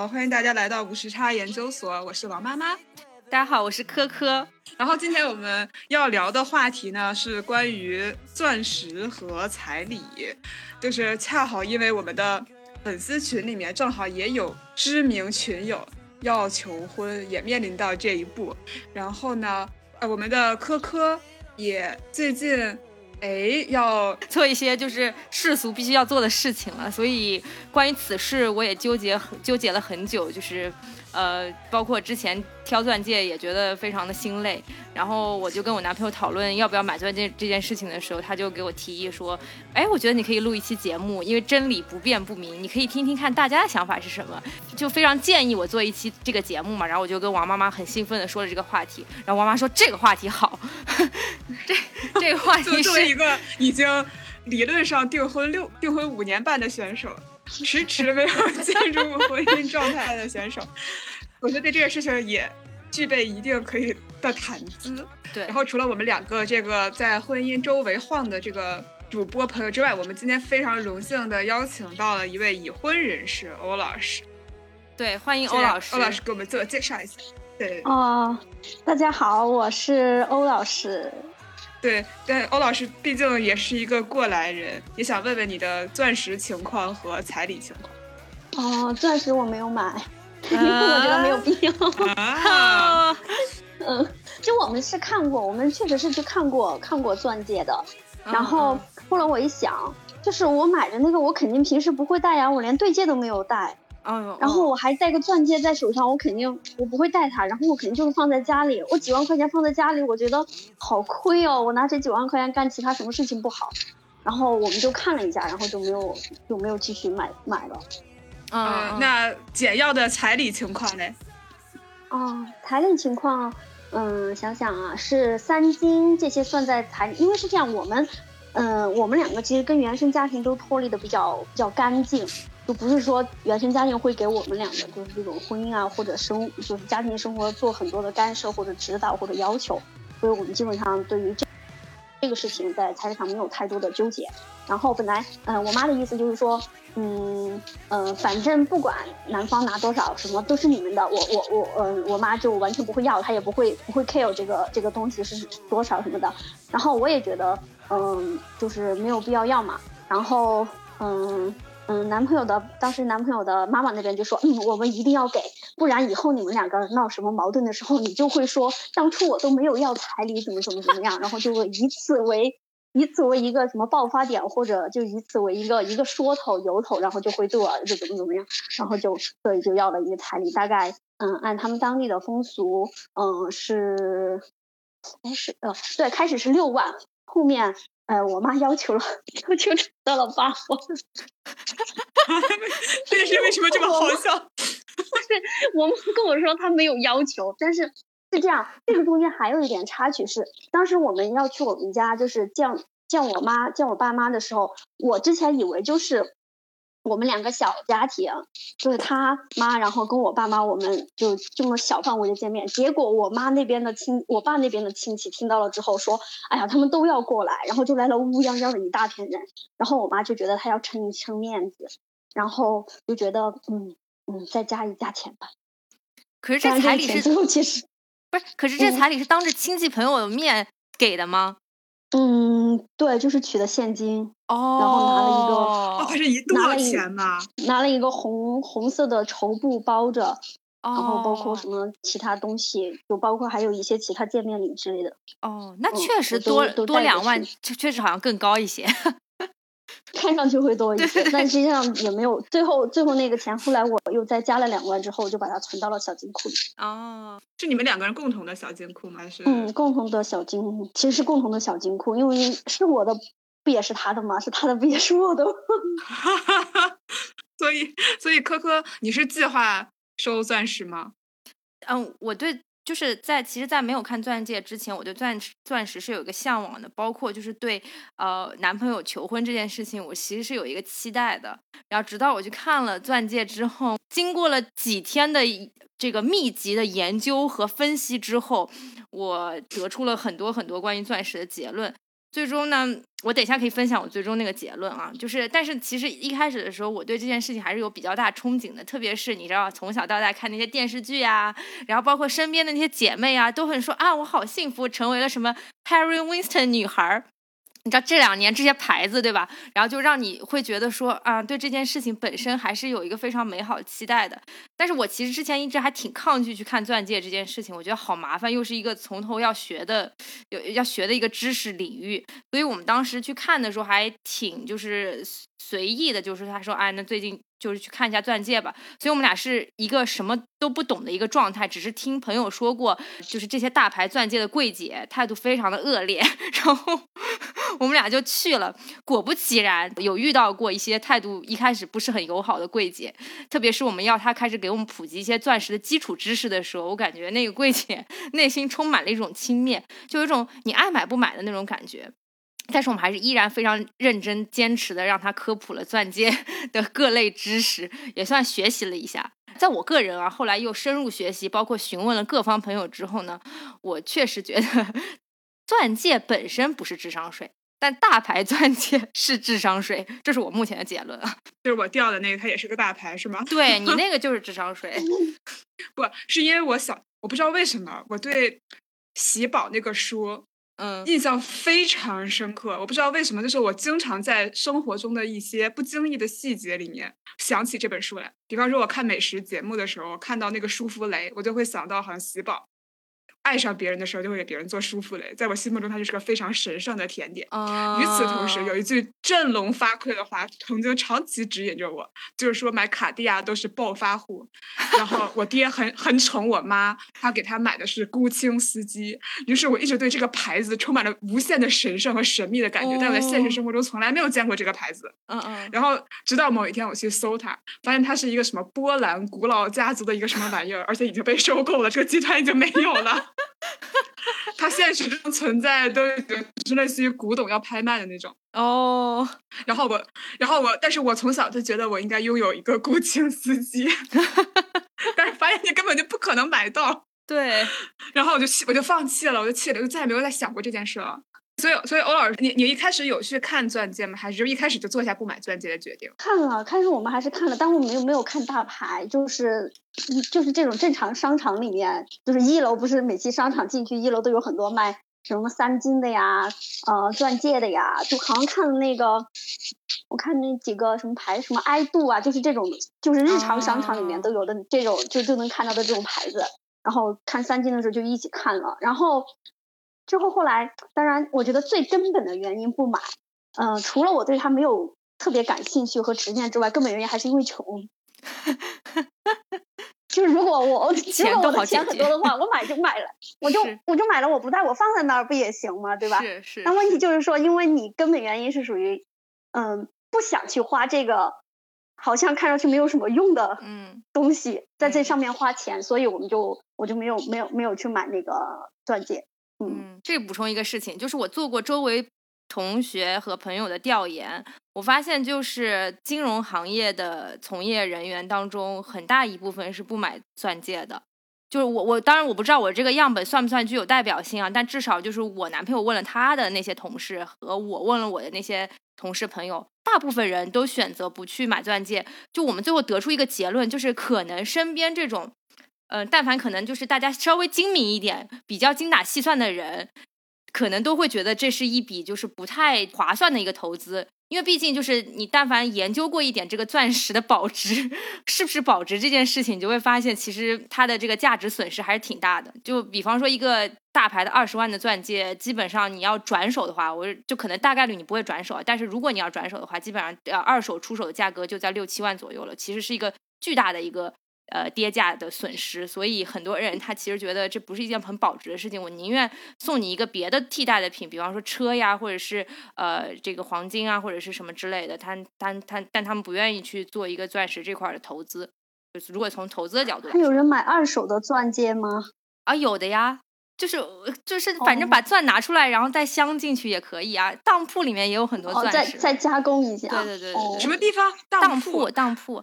好，欢迎大家来到无时差研究所，我是王妈妈。大家好，我是科科。然后今天我们要聊的话题呢是关于钻石和彩礼，就是恰好因为我们的粉丝群里面正好也有知名群友要求婚，也面临到这一步。然后呢，呃，我们的科科也最近。哎，要做一些就是世俗必须要做的事情了，所以关于此事我也纠结很纠结了很久，就是。呃，包括之前挑钻戒也觉得非常的心累，然后我就跟我男朋友讨论要不要买钻戒这件事情的时候，他就给我提议说，哎，我觉得你可以录一期节目，因为真理不辩不明，你可以听听看大家的想法是什么，就非常建议我做一期这个节目嘛。然后我就跟王妈妈很兴奋的说了这个话题，然后王妈说这个话题好，这这个话题是一个已经理论上订婚六订婚五年半的选手。迟迟没有进入婚姻状态的选手，我觉得对这个事情也具备一定可以的谈资。对，然后除了我们两个这个在婚姻周围晃的这个主播朋友之外，我们今天非常荣幸的邀请到了一位已婚人士欧老师。对，欢迎欧老师。欧老师给我们自我介绍一下。对。哦，大家好，我是欧老师。对，但欧老师毕竟也是一个过来人，也想问问你的钻石情况和彩礼情况。哦，钻石我没有买，因为我觉得没有必要。嗯，就我们是看过，我们确实是去看过看过钻戒的。然后后来我一想，就是我买的那个，我肯定平时不会戴呀，我连对戒都没有戴。然后我还戴个钻戒在手上，我肯定我不会戴它，然后我肯定就是放在家里。我几万块钱放在家里，我觉得好亏哦。我拿这几万块钱干其他什么事情不好？然后我们就看了一下，然后就没有就没有继续买买了。嗯，那简要的彩礼情况呢？哦，彩礼情况，嗯，想想啊，是三金这些算在彩礼，因为是这样，我们，嗯，我们两个其实跟原生家庭都脱离的比较比较干净。就不是说原生家庭会给我们两个就是这种婚姻啊或者生就是家庭生活做很多的干涉或者指导或者要求，所以我们基本上对于这这个事情在财务上没有太多的纠结。然后本来嗯我妈的意思就是说嗯呃反正不管男方拿多少什么都是你们的，我我我嗯我妈就完全不会要，她也不会不会 care 这个这个东西是多少什么的。然后我也觉得嗯就是没有必要要嘛。然后嗯。嗯，男朋友的当时男朋友的妈妈那边就说，嗯，我们一定要给，不然以后你们两个闹什么矛盾的时候，你就会说当初我都没有要彩礼，怎么怎么怎么样，然后就会以此为以此为一个什么爆发点，或者就以此为一个一个说头由头，然后就会对我儿子怎么怎么样，然后就所以就要了一个彩礼，大概嗯按他们当地的风俗，嗯是，哎是呃对，开始是六万，后面。呃，我妈要求了，要求到了八万，这件事为什么这么好笑？是我妈跟我说她没有要求，但是是这样，这个中间还有一点插曲是，当时我们要去我们家，就是见见我妈见我爸妈的时候，我之前以为就是。我们两个小家庭，就是他妈，然后跟我爸妈，我们就这么小范围的见面。结果我妈那边的亲，我爸那边的亲戚听到了之后说：“哎呀，他们都要过来。”然后就来了乌泱泱的一大片人。然后我妈就觉得她要撑一撑面子，然后就觉得嗯嗯，再加一加钱吧。可是这彩礼是最后其实不是？可是 这彩礼是当着亲戚朋友的面给的吗？嗯，对，就是取的现金，哦，然后拿了一个，还是一多少钱呢？拿了一个红红色的绸布包着，然后包括什么其他东西，就包括还有一些其他见面礼之类的。哦，那确实多多两万，确实好像更高一些。看上去会多一些，但实际上也没有。最后，最后那个钱，后来我又再加了两万之后，就把它存到了小金库里。哦，是你们两个人共同的小金库吗？还是？嗯，共同的小金，其实是共同的小金库，因为是我的，不也是他的吗？是他的，不也是我的？所以，所以，科科，你是计划收钻石吗？嗯，我对。就是在其实，在没有看钻戒之前，我对钻石钻石是有一个向往的，包括就是对呃男朋友求婚这件事情，我其实是有一个期待的。然后直到我去看了钻戒之后，经过了几天的这个密集的研究和分析之后，我得出了很多很多关于钻石的结论。最终呢，我等一下可以分享我最终那个结论啊，就是但是其实一开始的时候，我对这件事情还是有比较大憧憬的，特别是你知道从小到大看那些电视剧啊，然后包括身边的那些姐妹啊，都很说啊我好幸福，成为了什么 Harry Winston 女孩儿。你知道这两年这些牌子对吧？然后就让你会觉得说啊，对这件事情本身还是有一个非常美好期待的。但是我其实之前一直还挺抗拒去看钻戒这件事情，我觉得好麻烦，又是一个从头要学的，有要学的一个知识领域。所以我们当时去看的时候还挺就是随意的，就是他说哎，那最近。就是去看一下钻戒吧，所以我们俩是一个什么都不懂的一个状态，只是听朋友说过，就是这些大牌钻戒的柜姐态度非常的恶劣，然后我们俩就去了，果不其然有遇到过一些态度一开始不是很友好的柜姐，特别是我们要她开始给我们普及一些钻石的基础知识的时候，我感觉那个柜姐 内心充满了一种轻蔑，就有一种你爱买不买的那种感觉。但是我们还是依然非常认真坚持的，让他科普了钻戒的各类知识，也算学习了一下。在我个人啊，后来又深入学习，包括询问了各方朋友之后呢，我确实觉得 钻戒本身不是智商税，但大牌钻戒 是智商税，这是我目前的结论啊。就是我掉的那个，它也是个大牌，是吗？对你那 个就是智商税，不是因为我想，我不知道为什么我对喜宝那个书。嗯，印象非常深刻。我不知道为什么，就是我经常在生活中的一些不经意的细节里面想起这本书来。比方说，我看美食节目的时候，看到那个舒芙蕾，我就会想到好像喜宝。爱上别人的时候，就会给别人做舒芙蕾，在我心目中，它就是个非常神圣的甜点。与此同时，有一句振聋发聩的话，曾经长期指引着我，就是说买卡地亚都是暴发户。然后我爹很很宠我妈，他给他买的是孤清司机。于是我一直对这个牌子充满了无限的神圣和神秘的感觉，但我在现实生活中从来没有见过这个牌子。嗯嗯。然后直到某一天我去搜它，发现它是一个什么波兰古老家族的一个什么玩意儿，而且已经被收购了，这个集团已经没有了。它现实中存在都是类似于古董要拍卖的那种哦。然后我，然后我，但是我从小就觉得我应该拥有一个古琴司机，但是发现你根本就不可能买到。对。然后我就气我就放弃了，我就气了，就再也没有再想过这件事了。所以，所以欧老师，你你一开始有去看钻戒吗？还是就一开始就做下不买钻戒的决定？看了，开始我们还是看了，但我们又没有看大牌，就是就是这种正常商场里面，就是一楼不是每期商场进去一楼都有很多卖什么三金的呀，呃，钻戒的呀，就好像看了那个，我看那几个什么牌，什么爱度啊，就是这种，就是日常商场里面都有的这种，就就能看到的这种牌子。然后看三金的时候就一起看了，然后。之后后来，当然，我觉得最根本的原因不买，嗯，除了我对它没有特别感兴趣和执念之外，根本原因还是因为穷。就是如果我 如果我的钱很多的话，我买就买了，我就我就买了，我不戴，我放在那儿不也行吗？对吧？是是。但问题就是说，因为你根本原因是属于，嗯，不想去花这个好像看上去没有什么用的嗯东西在这上面花钱，所以我们就我就没有没有没有去买那个钻戒。嗯，这补充一个事情，就是我做过周围同学和朋友的调研，我发现就是金融行业的从业人员当中，很大一部分是不买钻戒的。就是我我当然我不知道我这个样本算不算具有代表性啊，但至少就是我男朋友问了他的那些同事和我问了我的那些同事朋友，大部分人都选择不去买钻戒。就我们最后得出一个结论，就是可能身边这种。嗯，但凡可能就是大家稍微精明一点、比较精打细算的人，可能都会觉得这是一笔就是不太划算的一个投资，因为毕竟就是你但凡研究过一点这个钻石的保值是不是保值这件事情，你就会发现其实它的这个价值损失还是挺大的。就比方说一个大牌的二十万的钻戒，基本上你要转手的话，我就可能大概率你不会转手，但是如果你要转手的话，基本上呃二手出手的价格就在六七万左右了，其实是一个巨大的一个。呃，跌价的损失，所以很多人他其实觉得这不是一件很保值的事情。我宁愿送你一个别的替代的品，比方说车呀，或者是呃这个黄金啊，或者是什么之类的。他他他，但他们不愿意去做一个钻石这块的投资。就是如果从投资的角度，还有人买二手的钻戒吗？啊，有的呀。就是就是反正哦把钻拿出来，然后再镶进去也可以啊。当铺里面也有很多哦，钻石。再再加工一下。对对对对哦什么地方？当铺铺，当铺，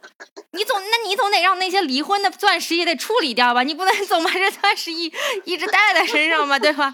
你总那你总得让那些离婚的钻石也得处理掉吧？你不能 总把这钻石一一直带在身上吧？对吧？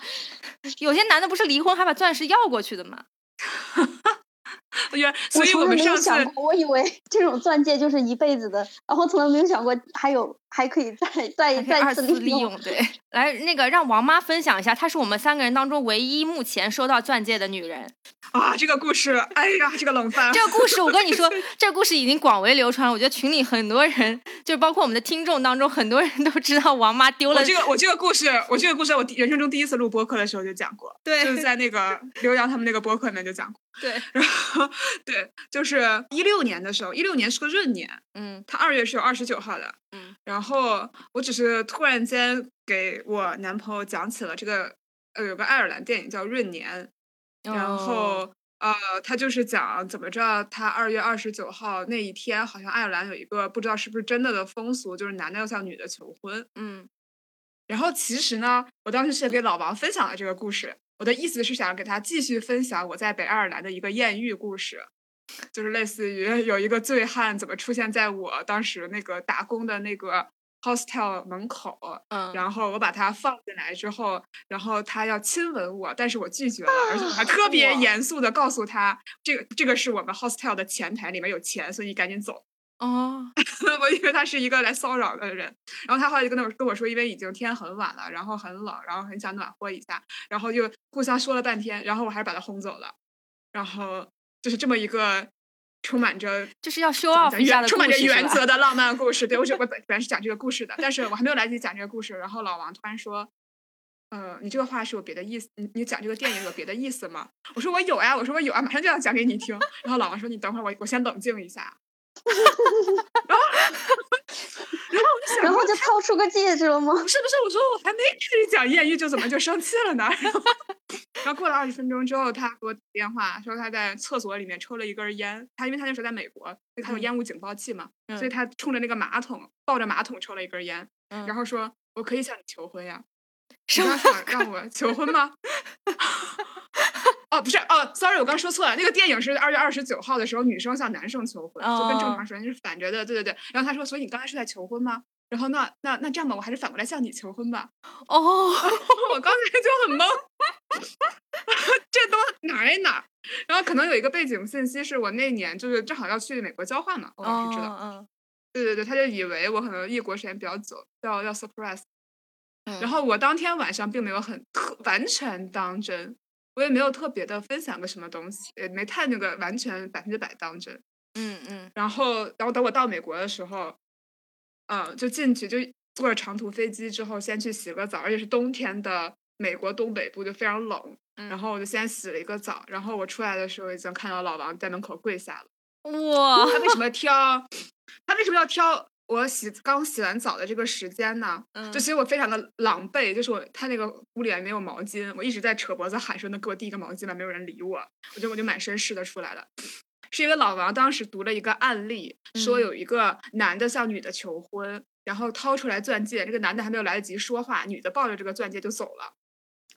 有些男的不是离婚还把钻石要过去的吗？原，所以从来没有我们上次想过，我以为这种钻戒就是一辈子的，然后从来没有想过还有还可以再再再次次利用，对。来，那个让王妈分享一下，她是我们三个人当中唯一目前收到钻戒的女人。啊，这个故事，哎呀，这个冷饭，这个故事，我跟你说，这个故事已经广为流传。我觉得群里很多人，就包括我们的听众当中，很多人都知道王妈丢了我这个我这个故事，我这个故事，我人生中第一次录播客的时候就讲过，对就是在那个 刘洋他们那个播客里面就讲过。对，然后对，就是一六年的时候，一六年是个闰年，嗯他二月是有二十九号的，嗯，然后我只是突然间给我男朋友讲起了这个，呃，有个爱尔兰电影叫《闰年》，然哦。后呃，他就是讲怎么着，他二月二十九号那一天，好像爱尔兰有一个不知道是不是真的的风俗，就是男的要向女的求婚。嗯。然后其实呢，我当时是给老王分享了这个故事，我的意思是想给他继续分享我在北爱尔兰的一个艳遇故事，就是类似于有一个醉汉怎么出现在我当时那个打工的那个 hostel 门口，嗯，然后我把他放进来之后，然后他要亲吻我，但是我拒绝了，而且我还特别严肃的告诉他，这个这个是我们 hostel 的前台，里面有钱，所以你赶紧走。哦，我以为他是一个来骚扰的人，然后他后来就跟我跟我说，因为已经天很晚了，然后很冷，然后很想暖和一下，然后就互相说了半天，然后我还是把他轰走了，然后就是这么一个充满着就是要 show off 一下的原充满着原则的浪漫故事。对我是 我本本来是讲这个故事的，但是我还没有来得及讲这个故事，然后老王突然说。呃，你这个话是有别的意思？你你讲这个电影有别的意思吗？我说我有呀，我说我有啊，马上就要讲给你听。然后老王说你等会儿，我我先冷静一下。然后，然后就掏出个戒指了吗？不是不是，我说我还没开始讲艳遇就怎么就生气了呢？然后，然后过了二十分钟之后，他给我打电话说他在厕所里面抽了一根烟。他因为他那时候在美国，所以他有嗯烟雾警报器嘛，所以嗯他冲着那个马桶，抱着马桶抽了一根烟，嗯然后说：“我可以向你求婚呀。”什么你刚想让我求婚吗？哦，不是哦，sorry，我刚说错了。那个电影是二月二十九号的时候，女生向男生求婚，就跟正哦常时间是反着的。对对对。然后他说：“所以你刚才是在求婚吗？”然后那那那这样吧，我还是反过来向你求婚吧。哦，我刚才就很懵，这都哪儿哪儿？然后可能有一个背景信息是我那年就是正好要去美国交换嘛，我当时知道。嗯对对对，他就以为我可能异国时间比较久，要要 surprise。嗯，然后我当天晚上并没有很特完全当真，我也没有特别的分享个什么东西，也没太那个完全百分之百当真。嗯嗯然后，然后等我到美国的时候，嗯，就进去就坐着长途飞机之后，先去洗个澡，而且是冬天的美国东北部就非常冷，嗯，然后我就先洗了一个澡，然后我出来的时候已经看到老王在门口跪下了。哇，他为什么挑？他为什么要挑我洗刚洗完澡的这个时间呢？嗯就其实我非常的狼狈，就是我他那个屋里面没有毛巾，我一直在扯脖子喊说能给我递一个毛巾吗？没有人理我，我就我就满身湿的出来了。是因为老王当时读了一个案例，说嗯有一个男的向女的求婚，然后掏出来钻戒，这个男的还没有来得及说话，女的抱着这个钻戒就走了。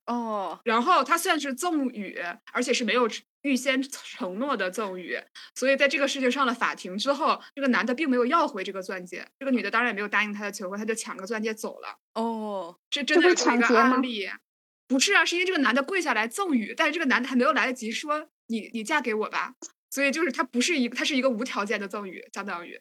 哦，然后他算是赠与，而且是没有预先承诺的赠与，所以在这个事情上了法庭之后，这个男的并没有要回这个钻戒，这个女的当然也没有答应他的求婚，他就抢个钻戒走了，哦，这真的是一个案例。不是啊，是因为这个男的跪下来赠与，但是这个男的还没有来得及说你你嫁给我吧，所以就是他不是一个，他是一个无条件的赠与，相当于，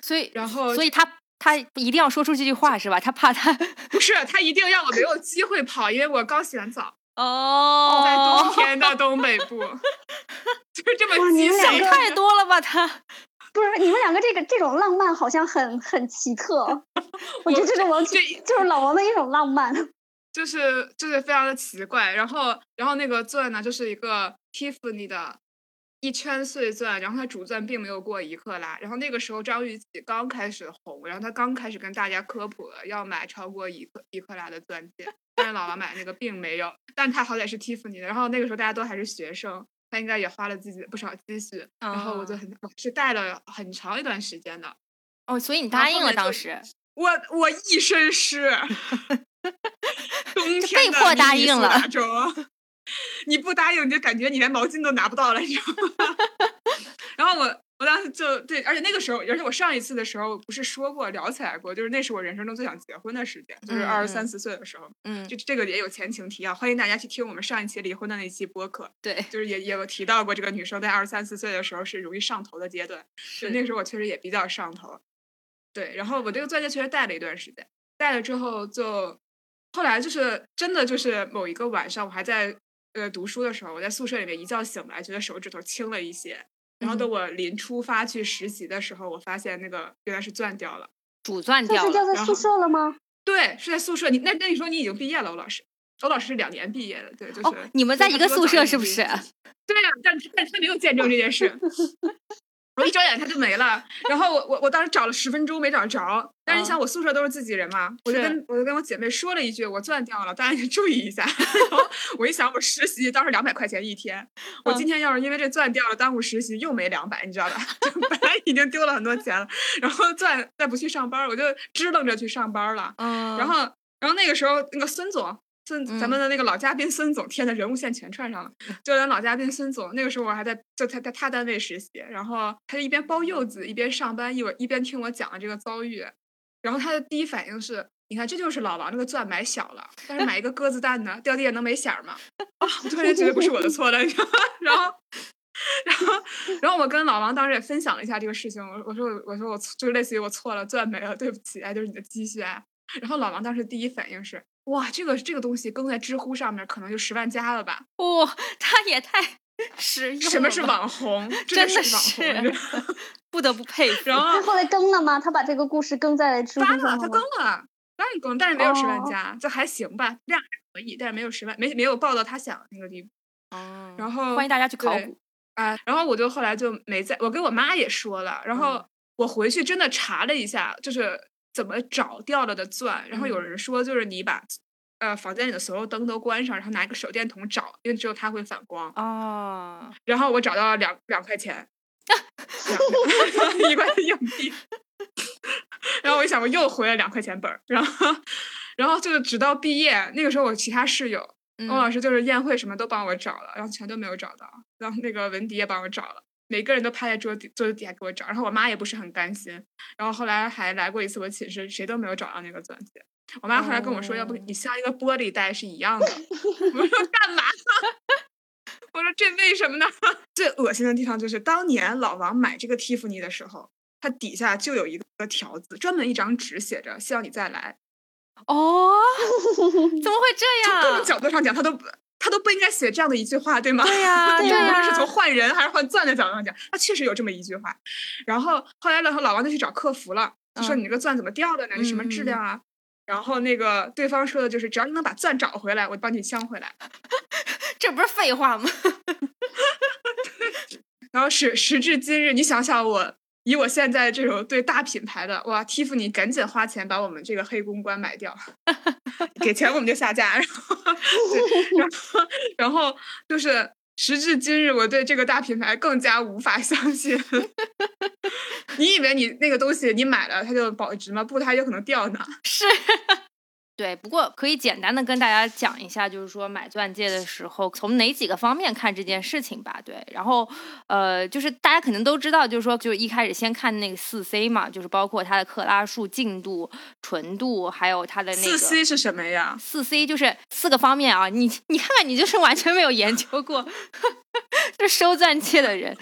所以然后所以他他一定要说出这句话是吧？他怕他 不是他一定让我没有机会跑，因为我刚洗完澡，哦，在冬天的东北部，就是这么哇你激们两个情。太多了吧他。不是你们两个这个这种浪漫好像很很奇特，我觉得这是王这就是老王的一种浪漫。就是就是非常的奇怪，然后然后那个钻呢，就是一个 Tiffany 的一圈碎钻，然后它主钻并没有过一克拉，然后那个时候张雨绮刚开始红，然后她刚开始跟大家科普了要买超过一克一克拉的钻戒，但是姥姥买那个并没有，但他好歹是 Tiffany 的，然后那个时候大家都还是学生，他应该也花了自己的不少积蓄，然后我就哦。很我是戴了很长一段时间的，哦，所以你。答应了当时。我我一身湿，对，冬被天的迫答应了 你不答应，你就感觉你连毛巾都拿不到了，你知道吗？然后我我当时就对，而且那个时候，而且我上一次的时候不是说过聊起来过，就是那是我人生中最想结婚的时间，就是嗯二十三四岁的时候。嗯，就这个也有前情提要，欢迎大家去听我们上一期离婚的那期播客，对，就是也也有提到过，这个女生在二十三四岁的时候是容易上头的阶段，就那个时候我确实也比较上头。对，然后我这个钻戒确实戴了一段时间，戴了之后就后来就是真的就是某一个晚上，我还在呃读书的时候，我在宿舍里面一觉醒来，觉得手指头轻了一些。然后等嗯我临出发去实习的时候，我发现那个原来是钻掉了。主钻掉了，是掉在宿舍了吗？对，是在宿舍。你那那你说你已经毕业了，欧老师？欧老师是两年毕业的，对，就是。哦，你们在一个宿舍是不 是？对呀、但但他没有见证这件事。我一睁眼他就没了，然后我我我当时找了十分钟没找着，但是你想我宿舍都是自己人嘛，我就跟我就跟我姐妹说了一句我钻掉了，大家也注意一下。然后我一想我实习当时两百块钱一天，我今天要是因为这钻掉了耽误实习又没两百，你知道吧？就本来已经丢了很多钱了，然后钻再不去上班，我就支棱着去上班了。嗯，然后，然后那个时候，那个孙总，孙咱们嗯的那个老嘉宾孙总，天呐，人物线全串上了。就连老嘉宾孙总，那个时候我还在就他在他单位实习，然后他就一边包柚子一边上班，一会儿一边听我讲了这个遭遇。然后他的第一反应是，你看这就是老王这个钻买小了，但是买一个鸽子蛋呢，掉地下能没响儿吗？啊，我突然觉得不是我的错了，你知道吗？然后。然后，然后我跟老王当时也分享了一下这个事情，我我说我我说我错就是类似于我错了，钻没了，对不起，哎，就是你的积蓄哎。然后老王当时第一反应是，哇，这个这个东西更在知乎上面可能就十万加了吧？哇，他也太 实用了。什么是网红？真的的是网红 不得不佩服。然后他后来更了吗？他把这个故事更在知乎上了，他更？了，当然更，但是没有十万哦加，就还行吧，量还可以，但是没有十万，没没有报到他想的那个地步。哦然后欢迎大家去考对古。啊，然后我就后来就没在，我跟我妈也说了，然后嗯我回去真的查了一下，就是怎么找掉了的钻，然后有嗯人说就是你把呃房间里的所有灯都关上，然后拿一个手电筒找，因为只有它会反光。哦，然后我找到了两两块钱，一块硬币。然后我一想，我又回了两块钱本儿，然后，然后就是直到毕业那个时候，我其他室友嗯欧老师就是宴会什么都帮我找了，然后全都没有找到，然后那个文迪也帮我找了，每个人都趴在桌底桌子底下给我找，然后我妈也不是很甘心，然后后来还来过一次我寝室，谁都没有找到那个钻戒。我妈后来跟我说，要不哦你镶一个玻璃袋是一样的。我说 干嘛？我说这为什么呢？最恶心的地方就是当年老王买这个蒂芙尼的时候，它底下就有一个条子，专门一张纸写着“希望你再来哦，怎么会这样”。从各种样？角度上讲，他都不他都不应该写这样的一句话，对吗？对呀，对无，论是从换人还是换钻的角度上讲，他确实有这么一句话。然后后来呢，老王就去找客服了，就说嗯你这个钻怎么掉的呢？你什么质量啊？然后那个对方说的就是，只要你能把钻找回来，我帮你镶回来。这不是废话吗？然后时时至今日，你想想我，以我现在这种对大品牌的哇，，Tiffany 赶紧花钱把我们这个黑公关买掉，给钱我们就下架，然后，然后然后就是时至今日，我对这个大品牌更加无法相信。你以为你那个东西你买了它就保值吗？不，它有可能掉呢。是。对，不过可以简单的跟大家讲一下，就是说买钻戒的时候从哪几个方面看这件事情吧。对，然后呃，就是大家可能都知道，就是说，就是一开始先看那个四 C 嘛，就是包括它的克拉数、净度、纯度，还有它的那个四 C 是什么呀？四 C 就是四个方面啊，你你看看，你就是完全没有研究过，就收钻戒的人，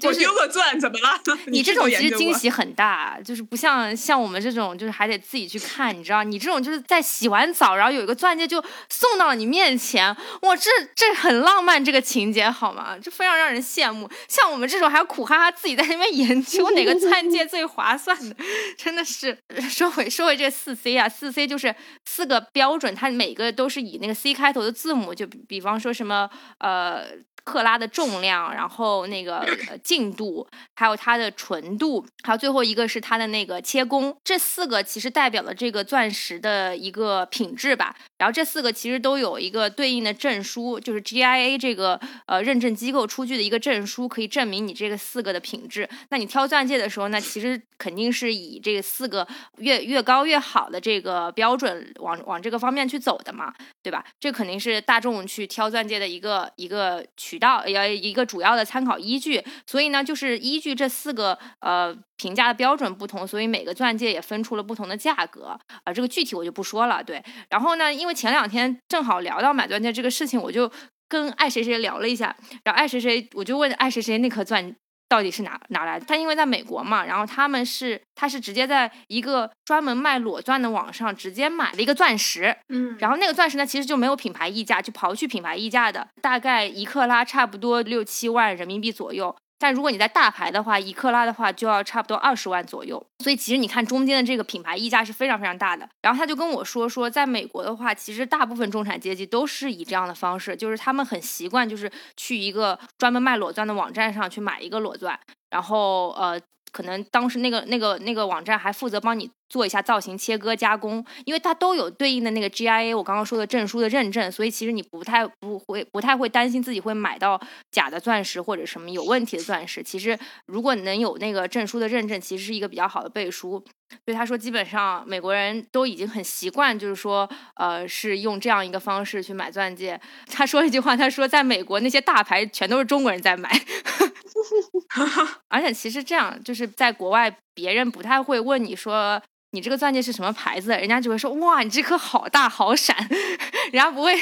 就是我丢个钻怎么了？你这种其实惊喜很大，就是不像像我们这种，就是还得自己去看，你知道？你这种就是在洗完澡，然后有一个钻戒就送到了你面前，哇，这这很浪漫，这个情节好吗？这非常让人羡慕。像我们这种还要苦哈哈自己在那边研究哪个钻戒最划算的，真的是。说回说回这四 C 啊，四 C 就是四个标准，它每个都是以那个 C 开头的字母，就比比方说什么呃。克拉的重量，然后那个呃净度，还有它的纯度，还有最后一个是它的那个切工，这四个其实代表了这个钻石的一个品质吧。然后这四个其实都有一个对应的证书，就是 GIA 这个呃认证机构出具的一个证书，可以证明你这个四个的品质。那你挑钻戒的时候呢，其实肯定是以这四个越越高越好的这个标准往往这个方面去走的嘛，对吧？这肯定是大众去挑钻戒的一个一个渠道，要一个主要的参考依据。所以呢，就是依据这四个呃评价的标准不同，所以每个钻戒也分出了不同的价格啊。这个具体我就不说了。对，然后呢，因为前两天正好聊到买钻戒这个事情，我就跟爱谁谁聊了一下，然后爱谁谁我就问爱谁谁那颗钻。到底是哪哪来的？他因为在美国嘛，然后他们是他是直接在一个专门卖裸钻的网上直接买了一个钻石，嗯，然后那个钻石呢其实就没有品牌溢价，就刨去品牌溢价的，大概一克拉差不多六七万人民币左右。但如果你在大牌的话，一克拉的话就要差不多二十万左右，所以其实你看中间的这个品牌溢价是非常非常大的。然后他就跟我说说，在美国的话，其实大部分中产阶级都是以这样的方式，就是他们很习惯，就是去一个专门卖裸钻的网站上去买一个裸钻，然后呃。可能当时那个那个那个网站还负责帮你做一下造型切割加工，因为它都有对应的那个 GIA 我刚刚说的证书的认证，所以其实你不太不会不太会担心自己会买到假的钻石或者什么有问题的钻石。其实如果能有那个证书的认证，其实是一个比较好的背书。所以他说，基本上美国人都已经很习惯，就是说呃是用这样一个方式去买钻戒。他说一句话，他说在美国那些大牌全都是中国人在买。而且其实这样，就是在国外，别人不太会问你说你这个钻戒是什么牌子，人家就会说哇，你这颗好大好闪，人家不会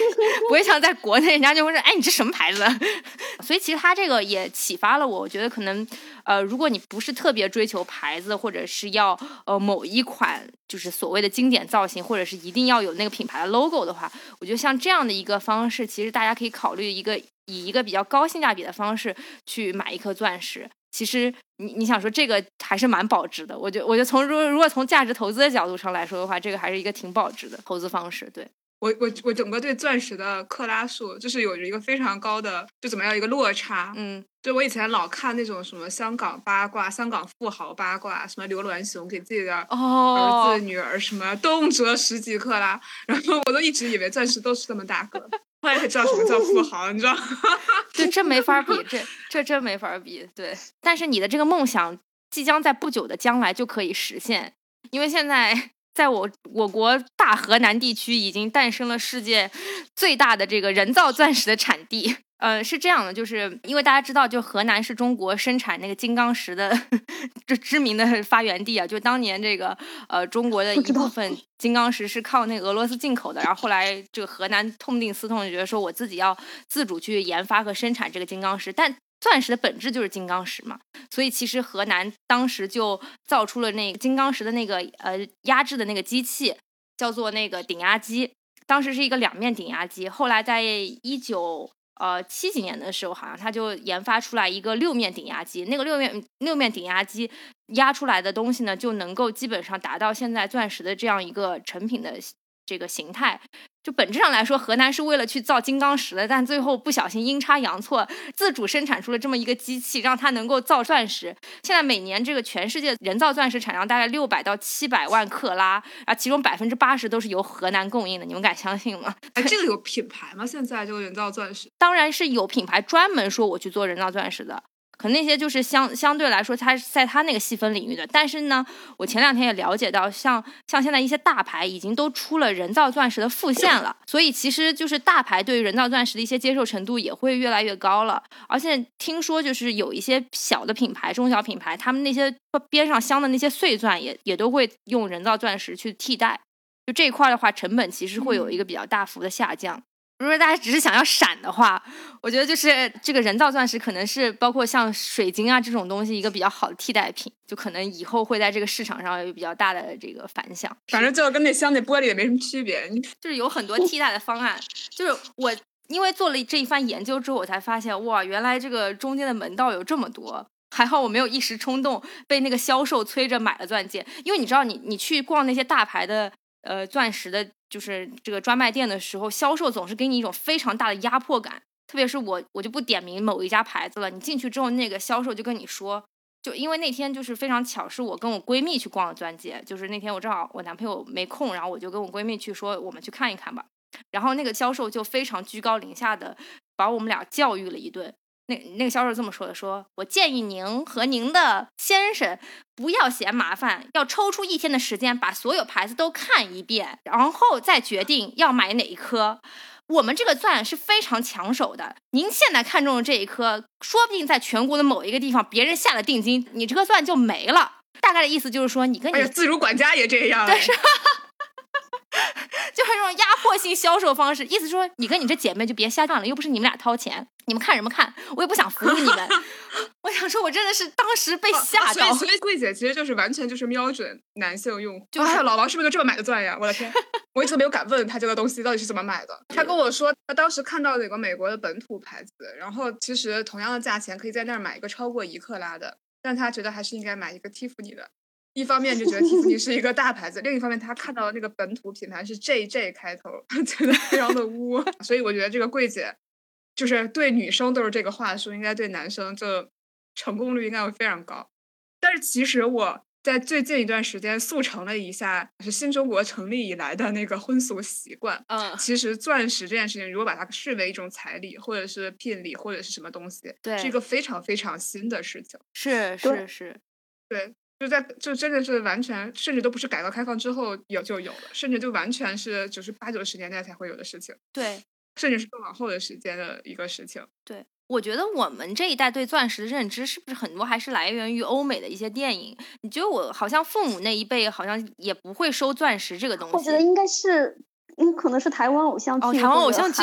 不会像在国内，人家就会说哎，你这什么牌子？所以其实他这个也启发了我，我觉得可能呃，如果你不是特别追求牌子，或者是要呃某一款就是所谓的经典造型，或者是一定要有那个品牌的 logo 的话，我觉得像这样的一个方式，其实大家可以考虑一个。以一个比较高性价比的方式去买一颗钻石，其实你你想说这个还是蛮保值的。我觉我觉得从如如果从价值投资的角度上来说的话，这个还是一个挺保值的投资方式。对我我我整个对钻石的克拉数就是有着一个非常高的就怎么样一个落差。嗯，就我以前老看那种什么香港八卦、香港富豪八卦，什么刘銮雄给自己的儿子女儿什么动辄十几克拉，然后我都一直以为钻石都是这么大个。后来才知道什么叫富 豪，你知道？这，这没法比，这这真没法比。对，但是你的这个梦想即将在不久的将来就可以实现，因为现在在我我国大河南地区已经诞生了世界最大的这个人造钻石的产地。呃，是这样的，就是因为大家知道，就河南是中国生产那个金刚石的这知名的发源地啊。就当年这个呃，中国的一部分金刚石是靠那个俄罗斯进口的，然后后来这个河南痛定思痛，觉得说我自己要自主去研发和生产这个金刚石。但钻石的本质就是金刚石嘛，所以其实河南当时就造出了那个金刚石的那个呃压制的那个机器，叫做那个顶压机。当时是一个两面顶压机，后来在一九。呃，七几年的时候，好像他就研发出来一个六面顶压机，那个六面六面顶压机压出来的东西呢，就能够基本上达到现在钻石的这样一个成品的这个形态。就本质上来说，河南是为了去造金刚石的，但最后不小心阴差阳错，自主生产出了这么一个机器，让它能够造钻石。现在每年这个全世界人造钻石产量大概六百到七百万克拉，啊，其中百分之八十都是由河南供应的，你们敢相信吗？哎，这个有品牌吗？现在这个人造钻石？当然是有品牌专门说我去做人造钻石的。可能那些就是相相对来说，它在它那个细分领域的。但是呢，我前两天也了解到，像像现在一些大牌已经都出了人造钻石的复现了，所以其实就是大牌对于人造钻石的一些接受程度也会越来越高了。而且听说就是有一些小的品牌、中小品牌，他们那些边上镶的那些碎钻也也都会用人造钻石去替代。就这一块的话，成本其实会有一个比较大幅的下降。如果大家只是想要闪的话，我觉得就是这个人造钻石可能是包括像水晶啊这种东西一个比较好的替代品，就可能以后会在这个市场上有比较大的这个反响。反正就跟那镶那玻璃也没什么区别，就是有很多替代的方案。就是我因为做了这一番研究之后，我才发现哇，原来这个中间的门道有这么多。还好我没有一时冲动被那个销售催着买了钻戒，因为你知道，你你去逛那些大牌的呃钻石的。就是这个专卖店的时候，销售总是给你一种非常大的压迫感。特别是我，我就不点名某一家牌子了。你进去之后，那个销售就跟你说，就因为那天就是非常巧，是我跟我闺蜜去逛的钻戒。就是那天我正好我男朋友没空，然后我就跟我闺蜜去说，我们去看一看吧。然后那个销售就非常居高临下的把我们俩教育了一顿。那那个销售这么说的：说我建议您和您的先生不要嫌麻烦，要抽出一天的时间把所有牌子都看一遍，然后再决定要买哪一颗。我们这个钻是非常抢手的，您现在看中的这一颗，说不定在全国的某一个地方别人下了定金，你这颗钻就没了。大概的意思就是说，你跟你自如管家也这样，对是。就是这种压迫性销售方式，意思说你跟你这姐妹就别瞎干了，又不是你们俩掏钱，你们看什么看？我也不想服务你们。我想说，我真的是当时被吓到。所以柜姐其实就是完全就是瞄准男性用户，就是老王是不是就这么买的钻呀？我的天，我一直没有敢问他这个东西到底是怎么买的。他跟我说，他当时看到了有个美国的本土牌子，然后其实同样的价钱可以在那儿买一个超过一克拉的，但他觉得还是应该买一个蒂芙尼的。一方面就觉得 Tiffany 是一个大牌子，另一方面他看到的那个本土品牌是 JJ 开头，觉得非常的污，所以我觉得这个柜姐就是对女生都是这个话术，应该对男生就成功率应该会非常高。但是其实我在最近一段时间速成了一下，是新中国成立以来的那个婚俗习惯。嗯，其实钻石这件事情，如果把它视为一种彩礼，或者是聘礼，或者是什么东西，对，是一个非常非常新的事情。是是是，对。就在就真的是完全，甚至都不是改革开放之后有就有了，甚至就完全是就是八九十年代才会有的事情。对，甚至是更往后的时间的一个事情。对，我觉得我们这一代对钻石的认知是不是很多还是来源于欧美的一些电影？你觉得我好像父母那一辈好像也不会收钻石这个东西。我觉得应该是，嗯，可能是台湾偶像剧、哦台湾偶像剧、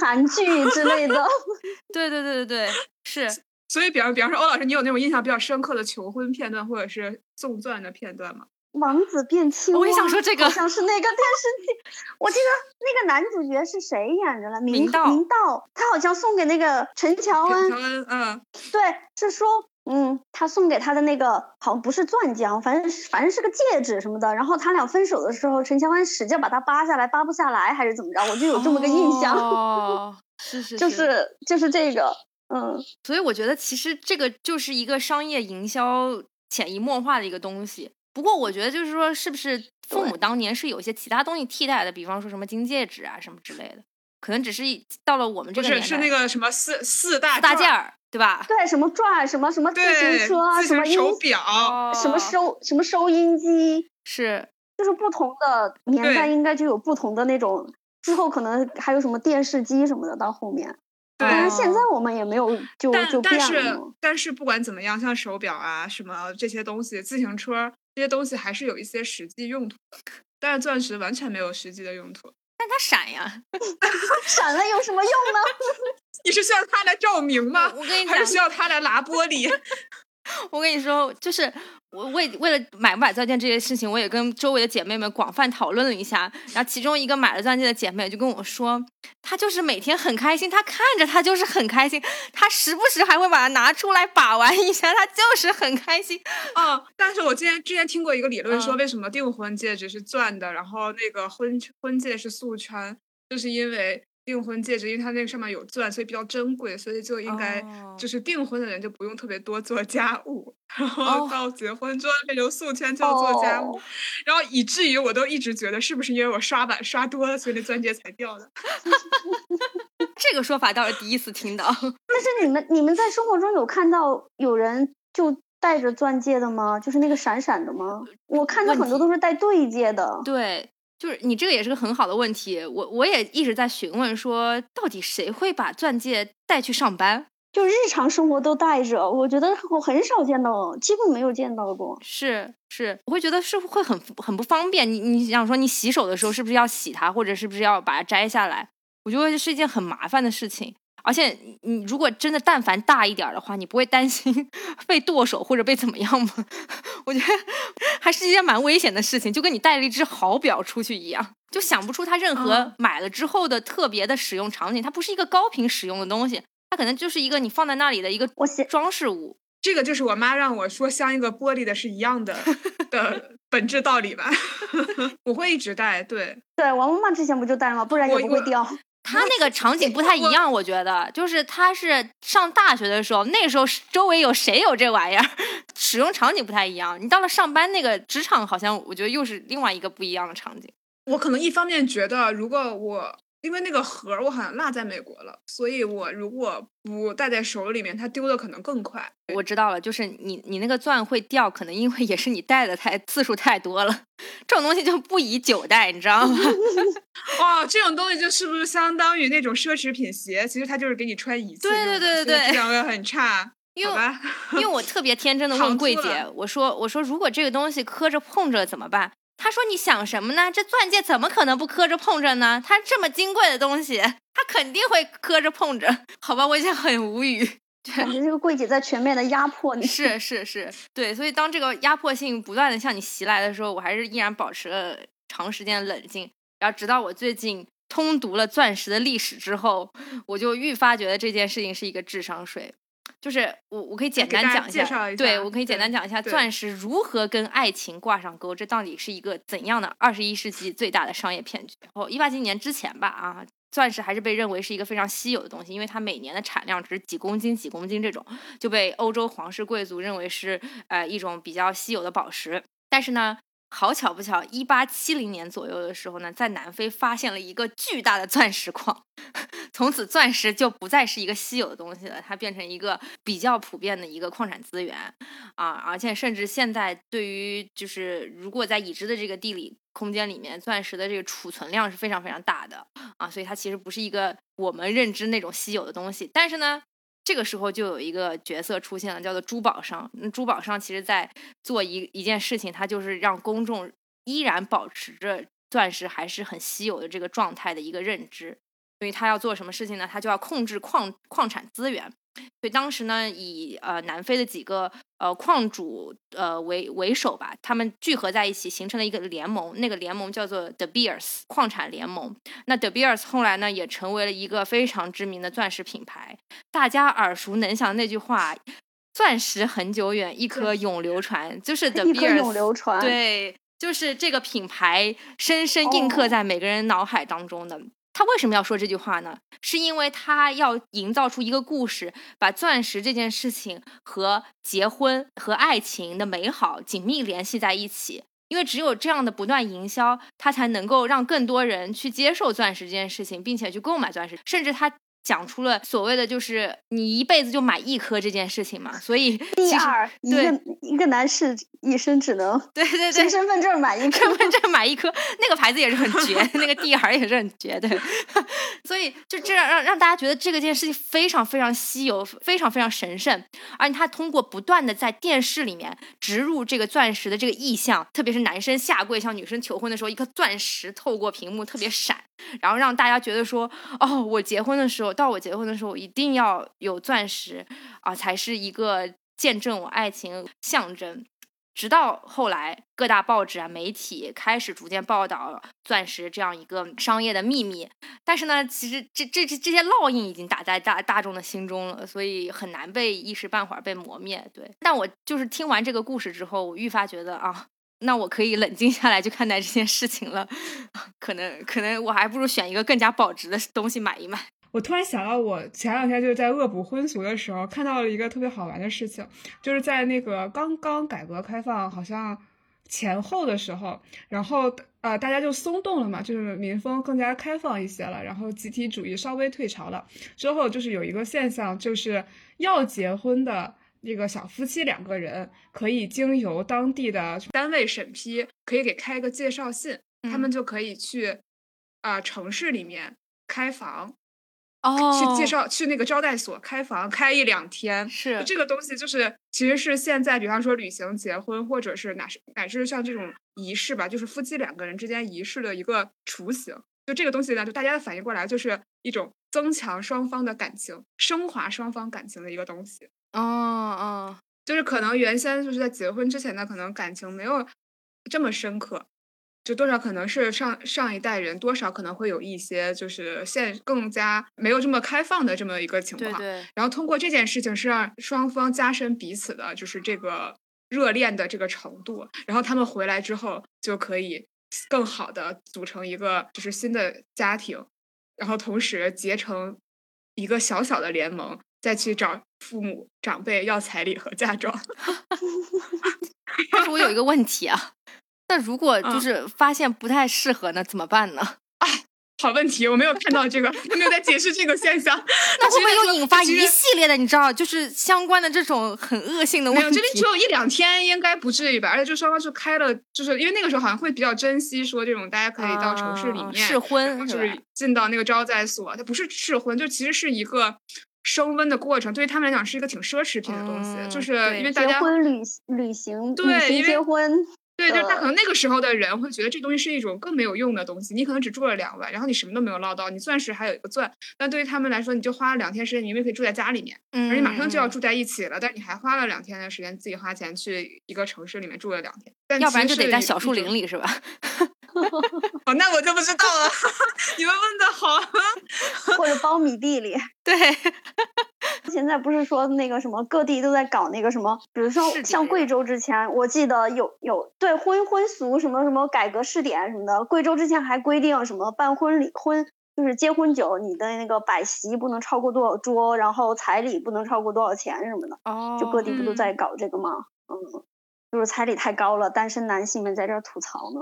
韩剧之类的。对对对对对，是。所以，比方比方说，欧老师，你有那种印象比较深刻的求婚片段，或者是送钻的片段吗？王子变青蛙，我也想说这个，好像是那个电视剧。我记得那个男主角是谁演的了？明道，明道，他好像送给那个陈乔恩。乔恩，嗯，对，是说，嗯，他送给他的那个好像不是钻戒，反正反正是个戒指什么的。然后他俩分手的时候，陈乔恩使劲把它扒下来，扒不下来还是怎么着？我就有这么个印象。哦，是 是，就是就是这个。嗯，所以我觉得其实这个就是一个商业营销潜移默化的一个东西。不过我觉得就是说，是不是父母当年是有一些其他东西替代的？比方说什么金戒指啊什么之类的，可能只是到了我们这个年代，是那个什么四四大大件儿，对吧？对，什么钻，什么什么自行车，什么手表，什么收什么收音机，是就是不同的年代应该就有不同的那种。之后可能还有什么电视机什么的，到后面。但是现在我们也没有就就但是但是不管怎么样，像手表啊什么这些东西，自行车这些东西还是有一些实际用途的。但是钻石完全没有实际的用途。但它闪呀，闪了有什么用呢？你是需要它来照明吗？我跟你讲，还是需要它来拉玻璃？我跟你说，就是我为为了买不买钻戒这些事情，我也跟周围的姐妹们广泛讨论了一下。然后其中一个买了钻戒的姐妹就跟我说，她就是每天很开心，她看着她就是很开心，她时不时还会把它拿出来把玩一下，她就是很开心。啊！但是我之前之前听过一个理论，说为什么订婚戒指是钻的，然后那个婚婚戒是素圈，就是因为。订婚戒指，因为它那个上面有钻，所以比较珍贵，所以就应该就是订婚的人就不用特别多做家务，然后到结婚之后变成素圈就要做家务，然后以至于我都一直觉得是不是因为我刷碗刷多了，所以那钻戒才掉的。这个说法倒是第一次听到。但是你们你们在生活中有看到有人就戴着钻戒的吗？就是那个闪闪的吗？我看到很多都是戴对戒的。对。就是你这个也是个很好的问题，我我也一直在询问说，到底谁会把钻戒带去上班？就日常生活都带着，我觉得我很少见到，几乎没有见到过。是是，我会觉得是会很很不方便。你你想说，你洗手的时候是不是要洗它，或者是不是要把它摘下来？我觉得是一件很麻烦的事情。而且你如果真的但凡大一点的话，你不会担心 被剁手或者被怎么样吗？我觉得 还是一件蛮危险的事情，就跟你带了一只好表出去一样，就想不出它任何买了之后的特别的使用场景。它不是一个高频使用的东西，它可能就是一个你放在那里的一个装饰物。这个就是我妈让我说像一个玻璃的是一样的的本质道理吧。我会一直戴，对对，我妈妈之前不就戴了吗？不然也不会掉。他那个场景不太一样，我觉得，就是他是上大学的时候，那时候周围有谁有这玩意儿，使用场景不太一样。你到了上班那个职场，好像我觉得又是另外一个不一样的场景。我可能一方面觉得，如果我因为那个盒儿我好像落在美国了，所以我如果不戴在手里面，它丢的可能更快。我知道了，就是你你那个钻会掉，可能因为也是你戴的太次数太多了，这种东西就不宜久戴，你知道吗？哦，这种东西就是不是相当于那种奢侈品鞋？其实它就是给你穿一次，对对对对对，质量会很差。因为因为我特别天真的问柜姐，我说我说如果这个东西磕着碰着怎么办？她说你想什么呢？这钻戒怎么可能不磕着碰着呢？它这么金贵的东西，它肯定会磕着碰着。好吧，我已经很无语。感觉这个柜姐在全面的压迫你。是是是，对。所以当这个压迫性不断的向你袭来的时候，我还是依然保持了长时间的冷静。然后直到我最近通读了钻石的历史之后，我就愈发觉得这件事情是一个智商税。就是我，我可以简单讲一下，对我可以简单讲一下钻石如何跟爱情挂上钩，这到底是一个怎样的二十一世纪最大的商业骗局？哦，一八几年之前吧，啊，钻石还是被认为是一个非常稀有的东西，因为它每年的产量只是几公斤、几公斤这种，就被欧洲皇室贵族认为是呃一种比较稀有的宝石。但是呢。好巧不巧，一八七零年左右的时候呢，在南非发现了一个巨大的钻石矿，从此钻石就不再是一个稀有的东西了，它变成一个比较普遍的一个矿产资源。啊，而且甚至现在对于就是如果在已知的这个地理空间里面，钻石的这个储存量是非常非常大的。啊，所以它其实不是一个我们认知那种稀有的东西，但是呢。这个时候就有一个角色出现了，叫做珠宝商。珠宝商其实在做一一件事情，他就是让公众依然保持着钻石还是很稀有的这个状态的一个认知。所以他要做什么事情呢？他就要控制矿矿产资源。所以当时呢，以呃南非的几个呃矿主呃为为首吧，他们聚合在一起，形成了一个联盟。那个联盟叫做 De Beers 矿产联盟。那 De Beers 后来呢，也成为了一个非常知名的钻石品牌。大家耳熟能详那句话：“钻石恒久远，一颗永流传。”就是 De Beers 永流传。对，就是这个品牌深深印刻在每个人脑海当中的。他为什么要说这句话呢？是因为他要营造出一个故事，把钻石这件事情和结婚和爱情的美好紧密联系在一起。因为只有这样的不断营销，他才能够让更多人去接受钻石这件事情，并且去购买钻石，甚至他。讲出了所谓的就是你一辈子就买一颗这件事情嘛，所以第二一个一个男士一生只能对对对。身份证买一颗，身份证买一颗，那个牌子也是很绝，那个 D R 也是很绝对，所以就这样让让大家觉得这个件事情非常非常稀有，非常非常神圣，而且他通过不断的在电视里面植入这个钻石的这个意象，特别是男生下跪向女生求婚的时候，一颗钻石透过屏幕特别闪，然后让大家觉得说哦，我结婚的时候。到我结婚的时候，一定要有钻石啊，才是一个见证我爱情象征。直到后来，各大报纸啊、媒体开始逐渐报道钻石这样一个商业的秘密。但是呢，其实这这这这些烙印已经打在大大众的心中了，所以很难被一时半会儿被磨灭。对，但我就是听完这个故事之后，我愈发觉得啊，那我可以冷静下来去看待这件事情了。可能可能我还不如选一个更加保值的东西买一买。我突然想到，我前两天就是在恶补婚俗的时候，看到了一个特别好玩的事情，就是在那个刚刚改革开放好像前后的时候，然后呃大家就松动了嘛，就是民风更加开放一些了，然后集体主义稍微退潮了之后，就是有一个现象，就是要结婚的那个小夫妻两个人，可以经由当地的单位审批，可以给开一个介绍信，他们就可以去啊城市里面开房。哦去介绍去那个招待所开房开一两天，是这个东西就是其实是现在，比方说旅行结婚，或者是哪是乃至像这种仪式吧，就是夫妻两个人之间仪式的一个雏形。就这个东西呢，就大家反应过来，就是一种增强双方的感情、升华双方感情的一个东西。哦哦，就是可能原先就是在结婚之前呢，可能感情没有这么深刻。就多少可能是上上一代人，多少可能会有一些就是现更加没有这么开放的这么一个情况。对对。然后通过这件事情是让双方加深彼此的，就是这个热恋的这个程度。然后他们回来之后就可以更好的组成一个就是新的家庭，然后同时结成一个小小的联盟，再去找父母长辈要彩礼和嫁妆。但是我有一个问题啊。那如果就是发现不太适合呢，怎么办呢？啊，好问题，我没有看到这个，他没有在解释这个现象。那会不会又引发一系列的，你知道，就是相关的这种很恶性的没有，问题？这边只有一两天，应该不至于吧？而且就双方就开了，就是因为那个时候好像会比较珍惜说这种大家可以到城市里面、啊试婚就是进到那个招待所，它不是试婚，就其实是一个升温的过程，对于他们来讲是一个挺奢侈品的东西，嗯就是因为大家婚旅旅行，对因为结婚，对，就是他可能那个时候的人会觉得这东西是一种更没有用的东西，你可能只住了两晚，然后你什么都没有捞到，你钻石还有一个钻，但对于他们来说，你就花了两天时间，你因为可以住在家里面，嗯，而且马上就要嗯住在一起了，但是你还花了两天的时间自己花钱去一个城市里面住了两天，但要不然就得在小树林里是吧？哦，那我就不知道了。你们问的好，或者苞米地里。对，现在不是说那个什么各地都在搞那个什么，比如说像贵州之前，我记得有有对婚婚俗什么什么改革试点什么的，贵州之前还规定什么办婚礼婚就是结婚酒，你的那个摆席不能超过多少桌，然后彩礼不能超过多少钱什么的，哦，就各地不都嗯在搞这个吗？嗯，就是彩礼太高了，单身男性们在这儿吐槽呢。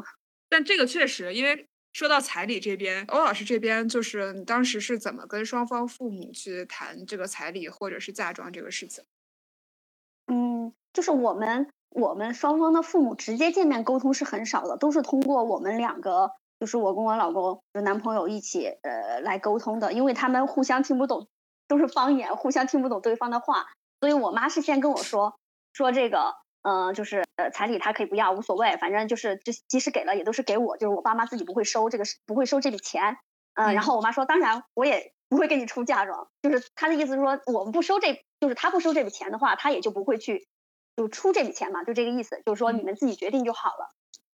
但这个确实，因为说到彩礼这边，欧老师这边就是你当时是怎么跟双方父母去谈这个彩礼或者是嫁妆这个事情？嗯，就是我们我们双方的父母直接见面沟通是很少的，都是通过我们两个，就是我跟我老公就男朋友一起呃来沟通的，因为他们互相听不懂，都是方言，互相听不懂对方的话，所以我妈是先跟我说说这个。呃，就是呃，彩礼他可以不要，无所谓，反正就是即即使给了，也都是给我，就是我爸妈自己不会收这个，不会收这笔钱。嗯、嗯然后我妈说，当然我也不会给你出嫁妆，就是她的意思是说，我们不收这，就是他不收这笔钱的话，他也就不会去就出这笔钱嘛，就这个意思，就是说你们自己决定就好了。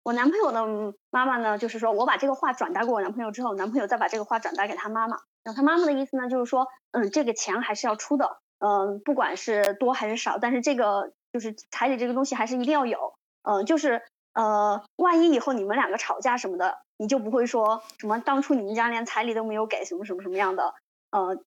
我男朋友的妈妈呢，就是说我把这个话转达给我男朋友之后，男朋友再把这个话转达给他妈妈，然后他妈妈的意思呢，就是说，嗯，这个钱还是要出的，嗯，不管是多还是少，但是这个就是彩礼这个东西还是一定要有，嗯，就是呃，万一以后你们两个吵架什么的，你就不会说什么当初你们家连彩礼都没有给，什么什么什么样的，呃，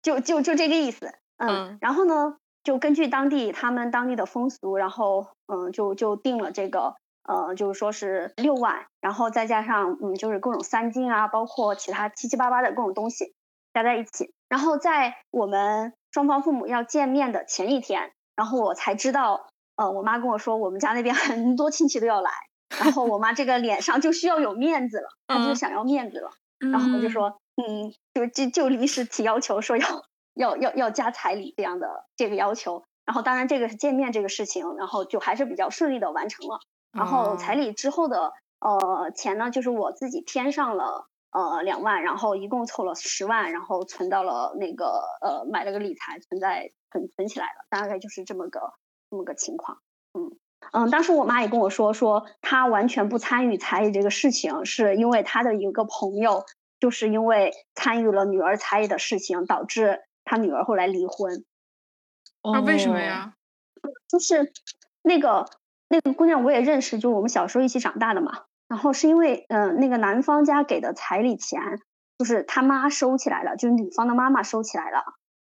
就就就这个意思，嗯，嗯然后呢，就根据当地他们当地的风俗，然后嗯，就就定了这个。呃，就是说是六万，然后再加上嗯，就是各种三金啊，包括其他七七八八的各种东西加在一起。然后在我们双方父母要见面的前一天，然后我才知道，呃，我妈跟我说，我们家那边 很多亲戚都要来，然后我妈这个脸上就需要有面子了，她就嗯想要面子了，然后我就说，嗯，就就就临时提要求说要要要要加彩礼这样的这个要求。然后当然这个是见面这个事情，然后就还是比较顺利的完成了。然后彩哦礼之后的呃钱呢，就是我自己添上了呃两万，然后一共凑了十万，然后存到了那个呃买了个理财，存在存存起来了，大概就是这么个这么个情况。嗯嗯，当时我妈也跟我说，说她完全不参与彩礼这个事情，是因为她的一个朋友，就是因为参与了女儿彩礼的事情，导致她女儿后来离婚。哦，为什么哦？呀？就是那个那个姑娘我也认识，就我们小时候一起长大的嘛。然后是因为嗯、呃那个男方家给的彩礼钱，就是他妈收起来了，就是女方的妈妈收起来了，